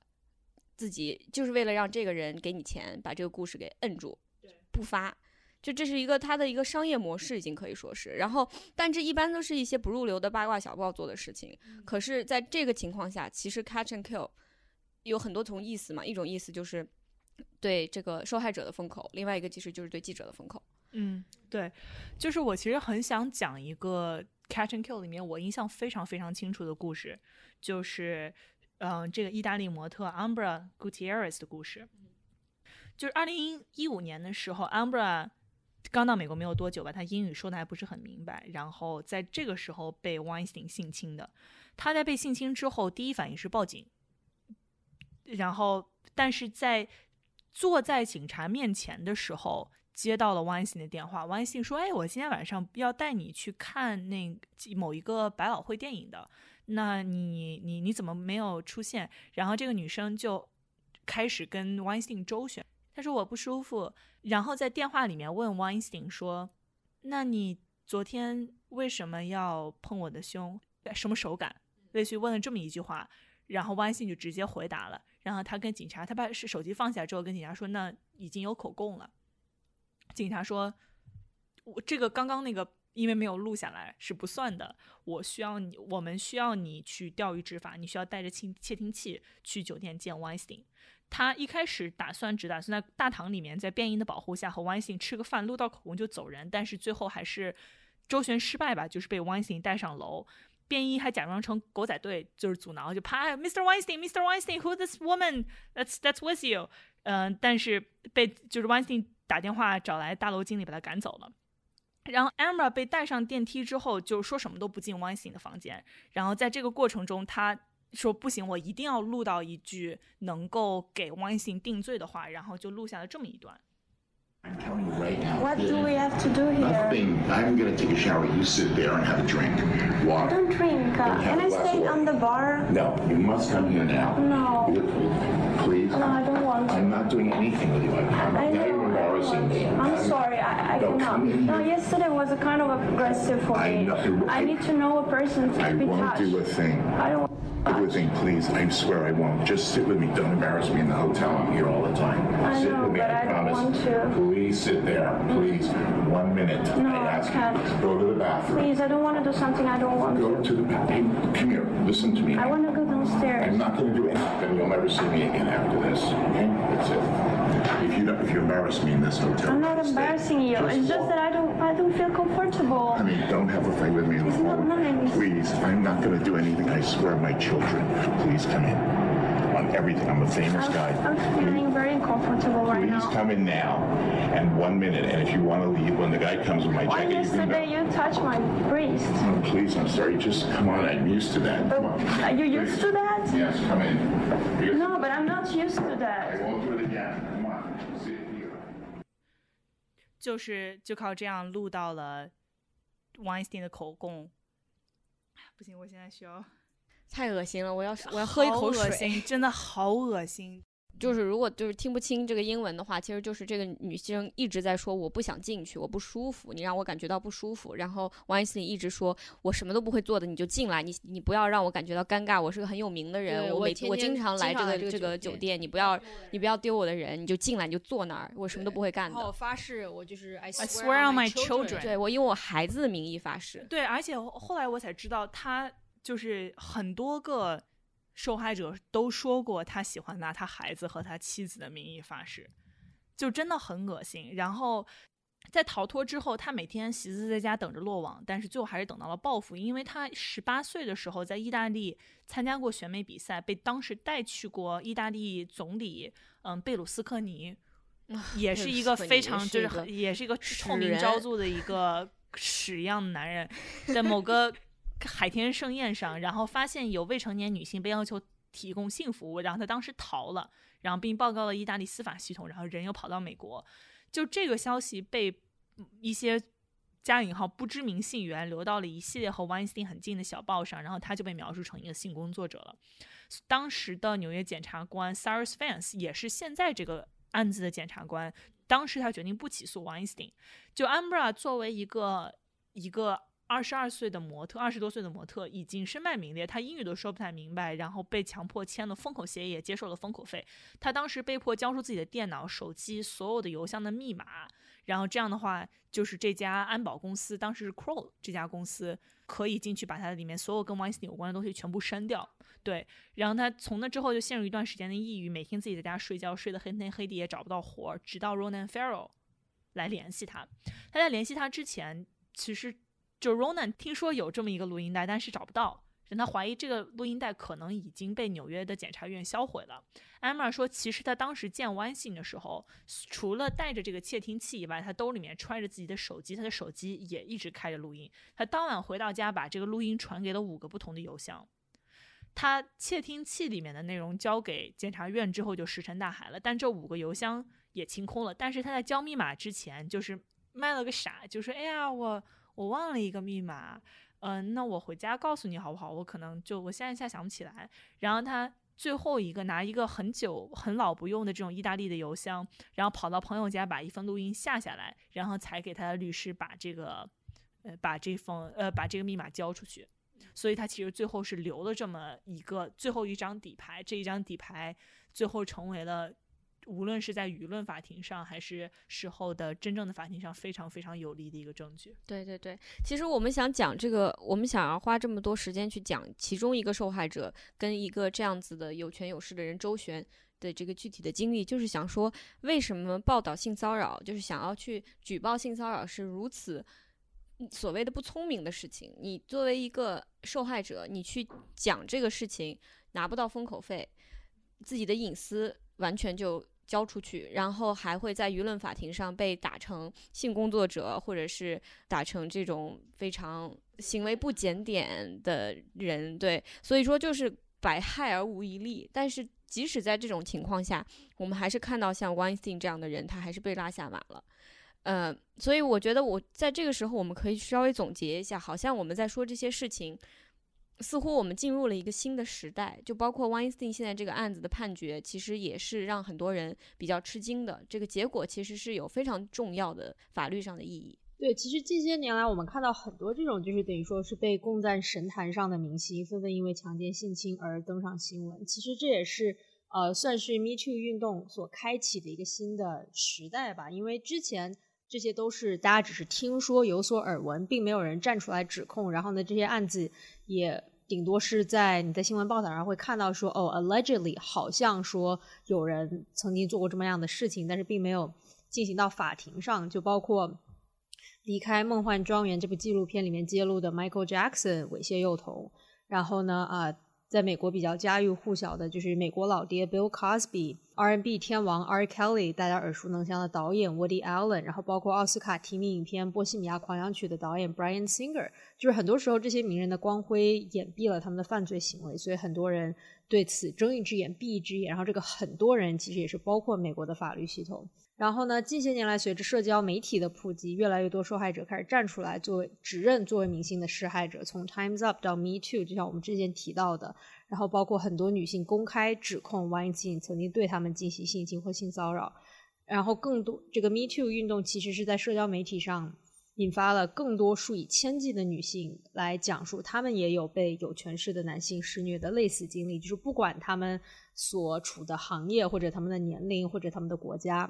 自己，就是为了让这个人给你钱，把这个故事给摁住，不发。就这是一个它的一个商业模式，已经可以说是。然后，但这一般都是一些不入流的八卦小报做的事情。可是，在这个情况下，其实 catch and kill 有很多种意思嘛。一种意思就是对这个受害者的封口，另外一个其实就是对记者的封口。嗯，对，就是我其实很想讲一个《Catch and Kill》里面我印象非常非常清楚的故事，就是嗯、呃这个意大利模特 Ambra Gutierrez 的故事。就是二零一五年的时候，Ambra 刚到美国没有多久吧，她英语说的还不是很明白，然后在这个时候被 Weinstein 性侵的。她在被性侵之后，第一反应是报警，然后但是在坐在警察面前的时候，接到了 Weinstein 的电话。Weinstein 说：“哎，我今天晚上要带你去看那某一个百老汇电影的，那你你你怎么没有出现？”然后这个女生就开始跟 Weinstein 周旋，他说我不舒服，然后在电话里面问 Weinstein 说：“那你昨天为什么要碰我的胸？什么手感？”类似于问了这么一句话，然后 Weinstein 就直接回答了。然后他跟警察，他把手机放下之后跟警察说：“那已经有口供了。”警察说：“我这个刚刚那个因为没有录下来是不算的，我需要你，我们需要你去钓鱼执法，你需要带着窃窃听器去酒店见 Weinstein。”他一开始打算只打算在大堂里面，在便衣的保护下和 w i n s i n 吃个饭，录到口供就走人，但是最后还是周旋失败吧，就是被 w i n s i n 带上楼。便衣还假装成狗仔队，就是阻挠，就啪，Mr. Weinstein，Mr. Weinstein，Who this woman？That's that's with you？嗯、但是被就是 Weinstein 打电话找来大楼经理把他赶走了。然后 Amber 被带上电梯之后，就说什么都不进 Weinstein 的房间。然后在这个过程中，他说不行，我一定要录到一句能够给 Weinstein 定罪的话，然后就录下了这么一段。I'm telling you right now. What do we have to do here? Nothing. I'm gonna take a shower. You sit there and have a drink. Water. Don't drink. Uh, have can I a glass stay of on the bar? No, you must come here now. No. Please. No, I don't want to. I'm not doing anything with you. I promise. I Now know. You're embarrassed. embarrassing me. I'm sorry, I, I No, cannot. No, yesterday was a kind of aggressive for I me. know- I need to know a person I to be won't touched. do a thing. I don't Do a thing, please. I swear I won't. Just sit with me. Don't embarrass me in the hotel. I'm here all the time. I sit know, with me. but I, I don't promise. want to. Please sit there. Please. One minute. No, I I ask can't. you. Go to the bathroom. Please, I don't want to do something I don't want Go to. to the bathroom. Hey, come here. Listen to me. I want to go downstairs. I'm not going to do anything. You'll never see me again after this. Okay? That's it. If you don't, if you embarrass me in this hotel, I'm not stay. embarrassing you. It's just walk. that I don't I don't feel comfortable. I mean, don't have a fight with me in the It's not nice. Please, I'm not going to do anything. I swear, my children. Please come in On everything. I'm a famous I'm, guy. I'm feeling very uncomfortable right Please now. come in now. And one minute. And if you want to leave, when the guy comes with my Why jacket, you can yesterday go. you touched my breast? Oh, please, I'm sorry. Just come on. I'm used to that. Come on. Are you used to that? Yes, come in. Because No, but I'm not used to I that. won't do it again. Come on. Sit here.就是就靠这样录到了 Weinstein 的口供。不行，我现在需要 太恶心了，我要我要喝一口水。心，真的好恶心。就是如果就是听不清这个英文的话，其实就是这个女生一直在说我不想进去，我不舒服，你让我感觉到不舒服。然后王一 n 一直说我什么都不会做的，你就进来，你你不要让我感觉到尴尬，我是个很有名的人，我每我我天天经常来经常来这个这个这个酒店，你不要你不要丢我的人，你就进来你就坐那儿，我什么都不会干然后我。发誓，我就是 I swear swear on my children。对我以我孩子的名义发誓，对，而且后后来我才知道，他就是很多个受害者都说过，他喜欢拿他孩子和他妻子的名义发誓，就真的很恶心。然后在逃脱之后，他每天习字在家等着落网，但是最后还是等到了报复，因为他十八岁的时候在意大利参加过选美比赛，被当时带去过意大利总理嗯贝鲁斯科尼。也是一个非常就是也是一个臭名昭著的一个 屎一样的男人，在某个海天盛宴上，然后发现有未成年女性被要求提供性服务，然后他当时逃了，然后并报告了意大利司法系统，然后人又跑到美国，就这个消息被一些加引号不知名信源流到了一系列和 Weinstein 很近的小报上，然后他就被描述成一个性工作者了。当时的纽约检察官 Cyrus Vance 也是现在这个案子的检察官，当时他决定不起诉 Weinstein。就 Ambra 作为一个一个二十二岁的模特，二十多岁的模特，已经身败名裂，他英语都说不太明白，然后被强迫签了封口协议，也接受了封口费。他当时被迫交出自己的电脑、手机所有的邮箱的密码，然后这样的话，就是这家安保公司，当时是 Crow 这家公司可以进去把它里面所有跟 Weinstein 有关的东西全部删掉。对，然后他从那之后就陷入一段时间的抑郁，每天自己在家睡觉，睡得黑天黑地也找不到活儿，直到 Ronan Farrow 来联系他。他在联系他之前，其实就 Ronan 听说有这么一个录音带，但是找不到，让他怀疑这个录音带可能已经被纽约的检察院销毁了。Emma 说，其实他当时见 Weinstein 的时候，除了带着这个窃听器以外，他兜里面揣着自己的手机，他的手机也一直开着录音。他当晚回到家，把这个录音传给了五个不同的邮箱。他窃听器里面的内容交给检察院之后就石沉大海了，但这五个邮箱也清空了。但是他在交密码之前，就是卖了个傻，就说：“哎呀，我我忘了一个密码，嗯、那我回家告诉你好不好？我可能就我现在一下想不起来。”然后他最后一个拿一个很久很老不用的这种意大利的邮箱，然后跑到朋友家把一份录音下下来，然后才给他的律师把这个呃把这封呃把这个密码交出去。所以他其实最后是留了这么一个最后一张底牌，这一张底牌最后成为了无论是在舆论法庭上还是事后的真正的法庭上非常非常有力的一个证据。对对对，其实我们想讲这个，我们想要花这么多时间去讲其中一个受害者跟一个这样子的有权有势的人周旋的这个具体的经历，就是想说为什么报道性骚扰，就是想要去举报性骚扰是如此所谓的不聪明的事情。你作为一个受害者，你去讲这个事情拿不到封口费，自己的隐私完全就交出去，然后还会在舆论法庭上被打成性工作者，或者是打成这种非常行为不检点的人，对，所以说就是百害而无一利。但是即使在这种情况下，我们还是看到像 Weinstein 这样的人，他还是被拉下马了。呃，所以我觉得我在这个时候，我们可以稍微总结一下，好像我们在说这些事情，似乎我们进入了一个新的时代，就包括 Weinstein 现在这个案子的判决，其实也是让很多人比较吃惊的。这个结果其实是有非常重要的法律上的意义。对，其实近些年来，我们看到很多这种就是等于说是被供在神坛上的明星，纷纷因为强奸、性侵而登上新闻。其实这也是呃，算是 Me Too 运动所开启的一个新的时代吧。因为之前这些都是大家只是听说、有所耳闻，并没有人站出来指控。然后呢，这些案子也顶多是在你在新闻报道上会看到说，哦，allegedly 好像说有人曾经做过这么样的事情，但是并没有进行到法庭上，就包括。离开梦幻庄园这部纪录片里面揭露的 Michael Jackson 猥亵幼童，然后呢啊，在美国比较家喻户晓的就是美国老爹 Bill Cosby，R&B 天王 R Kelly，大家耳熟能详的导演 Woody Allen，然后包括奥斯卡提名影片《波西米亚狂想曲》的导演 Brian Singer，就是很多时候这些名人的光辉掩蔽了他们的犯罪行为，所以很多人对此睁一只眼闭一只眼，然后这个很多人其实也是包括美国的法律系统。然后呢？近些年来，随着社交媒体的普及，越来越多受害者开始站出来，作为指认作为明星的施害者。从 Times Up 到 Me Too，就像我们之前提到的，然后包括很多女性公开指控 Weinstein 曾经对他们进行性侵或性骚扰。然后更多这个 Me Too 运动其实是在社交媒体上引发了更多数以千计的女性来讲述，她们也有被有权势的男性施虐的类似经历，就是不管他们所处的行业或者他们的年龄或者他们的国家。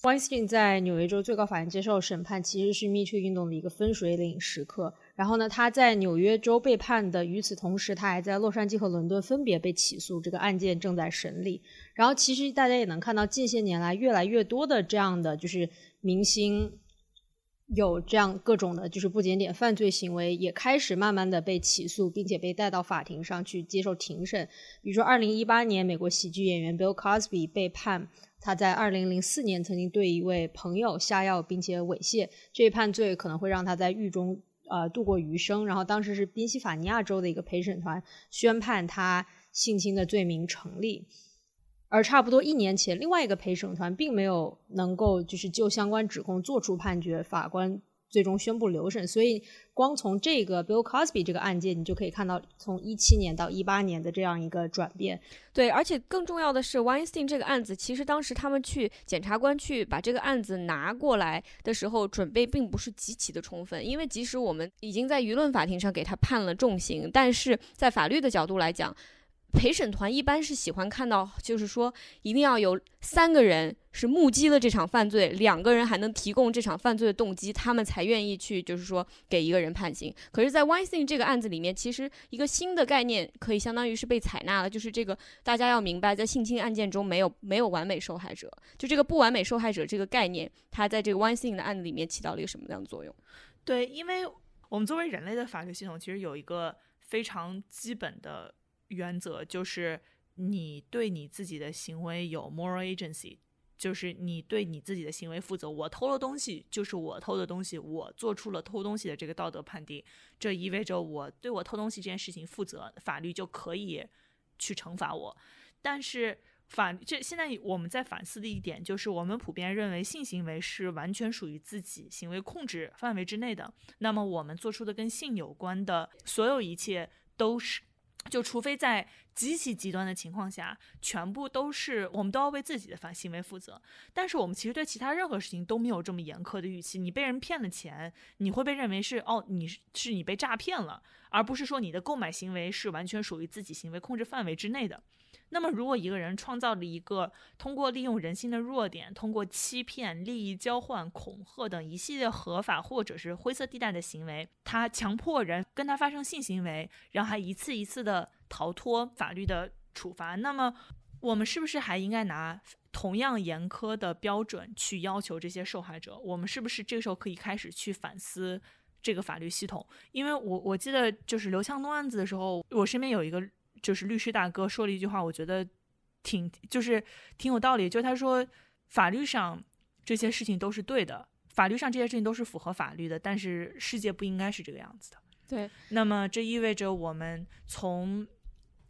Weinstein 在纽约州最高法院接受审判，其实是 Me Too 运动的一个分水岭时刻。然后呢，他在纽约州被判的，与此同时，他还在洛杉矶和伦敦分别被起诉，这个案件正在审理。然后，其实大家也能看到，近些年来越来越多的这样的就是明星有这样各种的，就是不检点犯罪行为，也开始慢慢的被起诉，并且被带到法庭上去接受庭审。比如说，二零一八年，美国喜剧演员 Bill Cosby 被判。他在二零零四年曾经对一位朋友下药并且猥亵，这一判罪可能会让他在狱中呃度过余生。然后当时是宾夕法尼亚州的一个陪审团宣判他性侵的罪名成立，而差不多一年前，另外一个陪审团并没有能够就是就相关指控作出判决，法官。最终宣布留审，所以光从这个 Bill Cosby 这个案件，你就可以看到从一七年到一八年的这样一个转变。对，而且更重要的是，Weinstein 这个案子，其实当时他们去检察官去把这个案子拿过来的时候，准备并不是极其的充分，因为即使我们已经在舆论法庭上给他判了重刑，但是在法律的角度来讲。陪审团一般是喜欢看到，就是说一定要有三个人是目击了这场犯罪，两个人还能提供这场犯罪的动机，他们才愿意去，就是说给一个人判刑。可是，在 Weinstein 这个案子里面，其实一个新的概念可以相当于是被采纳了，就是这个大家要明白，在性侵案件中没有没有完美受害者，就这个不完美受害者这个概念，它在这个 Weinstein 的案子里面起到了一个什么样的作用？对，因为我们作为人类的法律系统，其实有一个非常基本的。原则就是你对你自己的行为有 moral agency，就是你对你自己的行为负责。我偷了东西，就是我偷的东西，我做出了偷东西的这个道德判定，这意味着我对我偷东西这件事情负责，法律就可以去惩罚我。但是法这现在我们在反思的一点就是，我们普遍认为性行为是完全属于自己行为控制范围之内的。那么我们做出的跟性有关的所有一切都是。就除非在极其极端的情况下，全部都是我们都要为自己的反行为负责。但是我们其实对其他任何事情都没有这么严苛的预期。你被人骗了钱，你会被认为是哦，你是你被诈骗了，而不是说你的购买行为是完全属于自己行为控制范围之内的。那么，如果一个人创造了一个通过利用人性的弱点，通过欺骗、利益交换、恐吓等一系列合法或者是灰色地带的行为，他强迫人跟他发生性行为，然后还一次一次的逃脱法律的处罚，那么我们是不是还应该拿同样严苛的标准去要求这些受害者？我们是不是这个时候可以开始去反思这个法律系统？因为我我记得就是刘强东案子的时候，我身边有一个。就是律师大哥说了一句话，我觉得挺就是挺有道理。就是他说，法律上这些事情都是对的，法律上这些事情都是符合法律的，但是世界不应该是这个样子的。对，那么这意味着我们从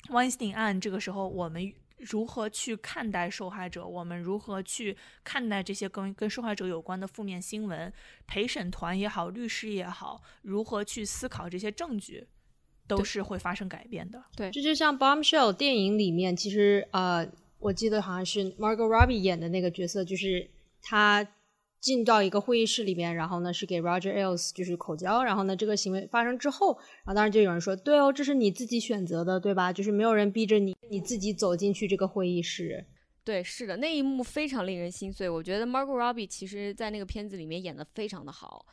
Weinstein 案这个时候，我们如何去看待受害者？我们如何去看待这些跟跟受害者有关的负面新闻？陪审团也好，律师也好，如何去思考这些证据？都是会发生改变的。对这就像《Bombshell》电影里面，其实呃，我记得好像是 Margot Robbie 演的那个角色，就是她进到一个会议室里面，然后呢是给 Roger Ailes 就是口交，然后呢这个行为发生之后，然后当然就有人说，对哦，这是你自己选择的，对吧？就是没有人逼着你，你自己走进去这个会议室。对，是的，那一幕非常令人心碎。我觉得 Margot Robbie 其实在那个片子里面演的非常的好，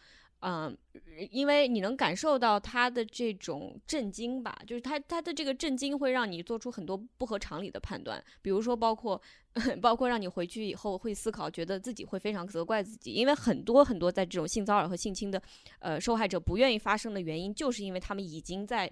嗯，因为你能感受到他的这种震惊吧，就是他他的这个震惊会让你做出很多不合常理的判断，比如说包括 包括让你回去以后会思考，觉得自己会非常责怪自己，因为很多很多在这种性骚扰和性侵的呃受害者不愿意发生的原因，就是因为他们已经在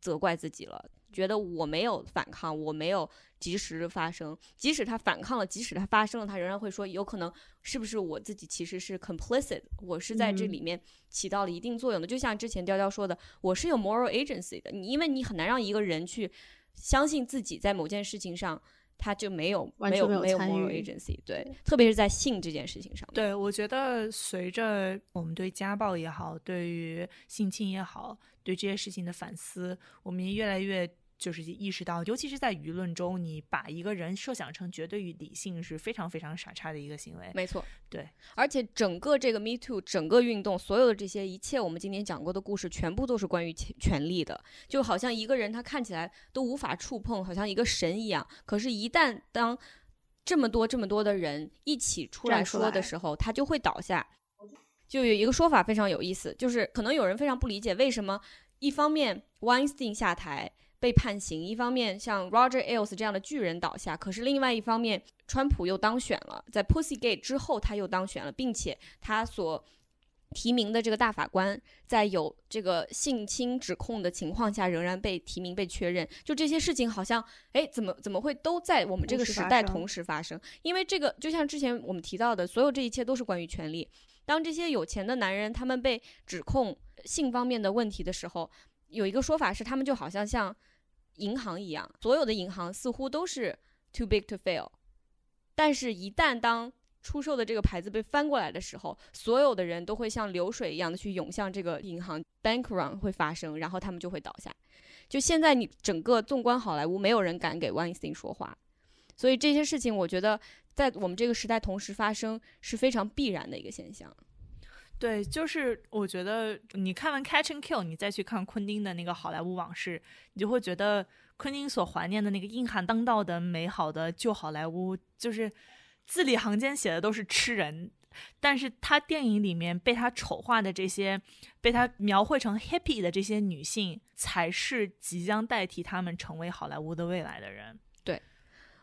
责怪自己了。觉得我没有反抗，我没有及时发生。即使他反抗了，即使他发生了，他仍然会说，有可能是不是我自己其实是 complicit，我是在这里面起到了一定作用的。就像之前雕雕说的，我是有 moral agency 的。你因为你很难让一个人去相信自己在某件事情上他就没有完没有没有全没有参 moral 与 agency，对，特别是在性这件事情上。对，我觉得随着我们对家暴也好，对于性侵也好，对这些事情的反思，我们也越来越就是意识到，尤其是在舆论中，你把一个人设想成绝对与理性是非常非常傻叉的一个行为。没错，对，而且整个这个 Me Too 整个运动，所有的这些一切，我们今天讲过的故事，全部都是关于权权力的。就好像一个人他看起来都无法触碰，好像一个神一样。可是，一旦当这么多这么多的人一起出来站出来说的时候，他就会倒下。就有一个说法非常有意思，就是可能有人非常不理解为什么一方面 Weinstein 下台被判刑，一方面像 Roger Ailes 这样的巨人倒下，可是另外一方面，川普又当选了，在 Pussygate 之后他又当选了，并且他所提名的这个大法官，在有这个性侵指控的情况下，仍然被提名被确认。就这些事情，好像哎，怎么怎么会都在我们这个时代同时发生？因为这个，就像之前我们提到的，所有这一切都是关于权力。当这些有钱的男人他们被指控性方面的问题的时候，有一个说法是，他们就好像像银行一样，所有的银行似乎都是 too big to fail，但是，一旦当出售的这个牌子被翻过来的时候，所有的人都会像流水一样的去涌向这个银行，bank run 会发生，然后他们就会倒下。就现在，你整个纵观好莱坞，没有人敢给 Weinstein 说话，所以这些事情，我觉得在我们这个时代同时发生是非常必然的一个现象。对，就是我觉得你看完《Catch and Kill》，你再去看昆汀的那个《好莱坞往事》，你就会觉得昆汀所怀念的那个硬汉当道的美好的旧好莱坞，就是字里行间写的都是吃人。但是他电影里面被他丑化的这些，被他描绘成 happy 的这些女性，才是即将代替他们成为好莱坞的未来的人。对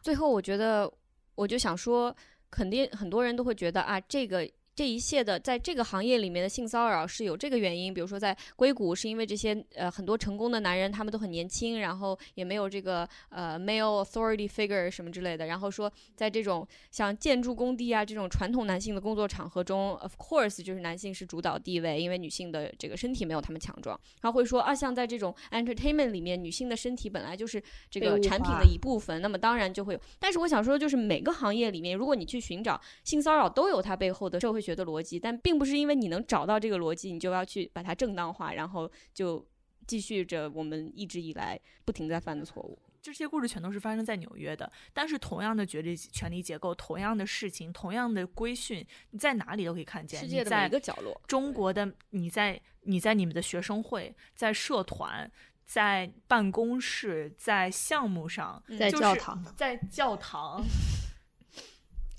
最后，我觉得我就想说，肯定很多人都会觉得啊，这个这一切的在这个行业里面的性骚扰是有这个原因，比如说在硅谷是因为这些呃很多成功的男人他们都很年轻，然后也没有这个呃 male authority figure 什么之类的，然后说在这种像建筑工地啊这种传统男性的工作场合中，of course 就是男性是主导地位，因为女性的这个身体没有他们强壮，然后会说啊像在这种 entertainment 里面，女性的身体本来就是这个产品的一部分，那么当然就会有。但是我想说，就是每个行业里面，如果你去寻找性骚扰，都有它背后的社会学的逻辑，但并不是因为你能找到这个逻辑，你就要去把它正当化，然后就继续着我们一直以来不停在犯的错误。这些故事全都是发生在纽约的，但是同样的权力权力结构，同样的事情，同样的规训，你在哪里都可以看见。世界的每一个角落，中国的你在你在你们的学生会、在社团、在办公室、在项目上，在就是教堂，在教堂。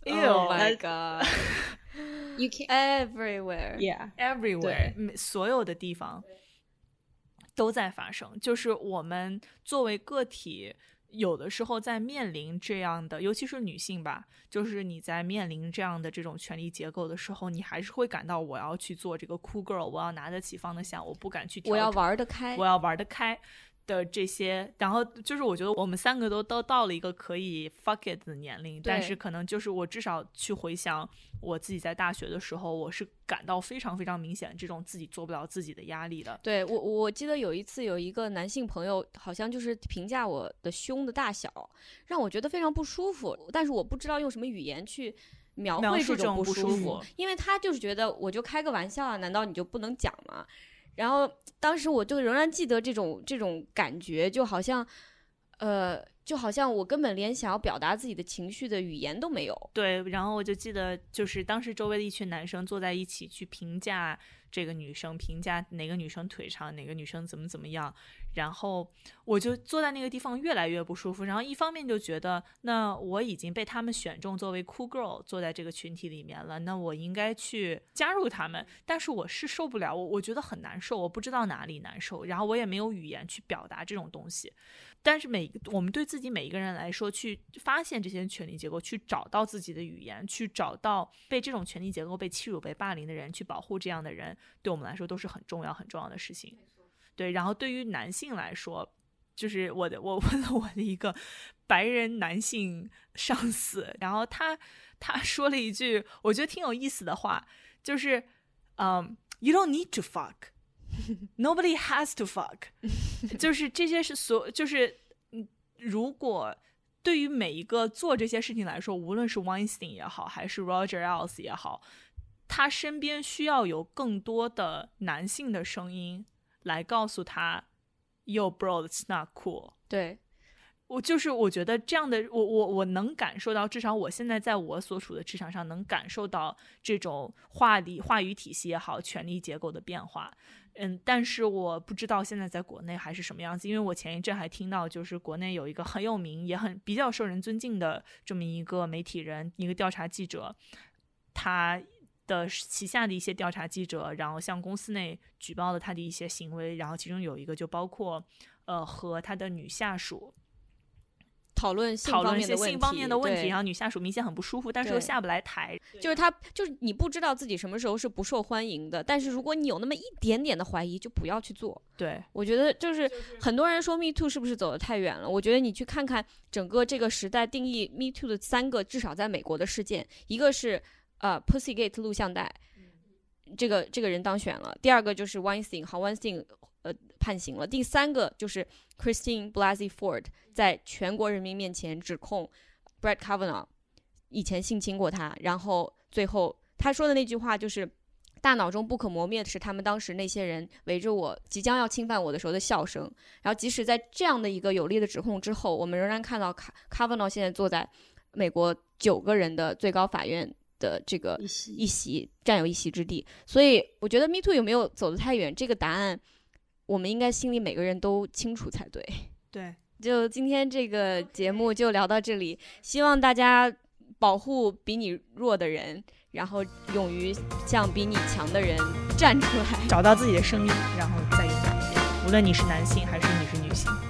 Oh my god! You can Everywhere. yeah，everywhere，每所有的地方都在发生。就是我们作为个体，有的时候在面临这样的，尤其是女性吧，就是你在面临这样的这种权力结构的时候，你还是会感到我要去做这个 cool girl，我要拿得起放得下，我不敢去我要玩得开我。要玩得开的这些，然后就是我觉得我们三个都都到了一个可以 fuck it 的年龄，但是可能就是我至少去回想我自己在大学的时候，我是感到非常非常明显这种自己做不了自己的压力的。对我，我记得有一次有一个男性朋友，好像就是评价我的胸的大小，让我觉得非常不舒服，但是我不知道用什么语言去描绘这种不舒服因为他就是觉得我就开个玩笑啊，难道你就不能讲吗？然后当时我就仍然记得这种这种感觉，就好像，呃，就好像我根本连想要表达自己的情绪的语言都没有。对，然后我就记得，就是当时周围的一群男生坐在一起去评价这个女生，评价哪个女生腿长，哪个女生怎么怎么样。然后我就坐在那个地方越来越不舒服。然后一方面就觉得，那我已经被他们选中作为 cool girl 坐在这个群体里面了，那我应该去加入他们。但是我是受不了，我我觉得很难受，我不知道哪里难受。然后我也没有语言去表达这种东西。但是每我们对自己每一个人来说，去发现这些权力结构，去找到自己的语言，去找到被这种权力结构被欺辱、被霸凌的人，去保护这样的人，对我们来说都是很重要、很重要的事情。对，然后对于男性来说，就是我的，我 问了我的一个白人男性上司，然后他他说了一句我觉得挺有意思的话，就是嗯、y o u don't need to fuck。Nobody has to fuck，就是这些是所，就是嗯，如果对于每一个做这些事情来说，无论是 Weinstein 也好，还是 Roger Ailes 也好，他身边需要有更多的男性的声音来告诉他，Yo bro, it's not cool。对，我就是我觉得这样的，我我我能感受到，至少我现在在我所处的职场上能感受到这种话里话语体系也好，权力结构的变化。嗯，但是我不知道现在在国内还是什么样子，因为我前一阵还听到，就是国内有一个很有名也很比较受人尊敬的这么一个媒体人，一个调查记者，他的旗下的一些调查记者，然后向公司内举报了他的一些行为，然后其中有一个就包括呃和他的女下属讨论性讨方面的问题，论一些性方面的问题，然后女下属明显很不舒服，但是又下不来台。就是他，就是你不知道自己什么时候是不受欢迎的，但是如果你有那么一点点的怀疑，就不要去做。对，我觉得就是很多人说 Me Too 是不是走得太远了？我觉得你去看看整个这个时代定义 Me Too 的三个，至少在美国的事件，一个是呃 Pussygate 录像带，这个这个人当选了；第二个就是 Weinstein，好 Weinstein 呃判刑了；第三个就是 Christine Blasey Ford 在全国人民面前指控 Brett Kavanaugh 以前性侵过他，然后最后他说的那句话就是。大脑中不可磨灭的是他们当时那些人围着我即将要侵犯我的时候的笑声。然后，即使在这样的一个有力的指控之后，我们仍然看到卡卡瓦诺现在坐在美国九个人的最高法院的这个一席占有一席之地。所以，我觉得 Me Too 有没有走得太远，这个答案我们应该心里每个人都清楚才对。对，就今天这个节目就聊到这里，希望大家保护比你弱的人，然后勇于向比你强的人站出来。找到自己的声音，然后再勇敢一点。无论你是男性还是你是女性。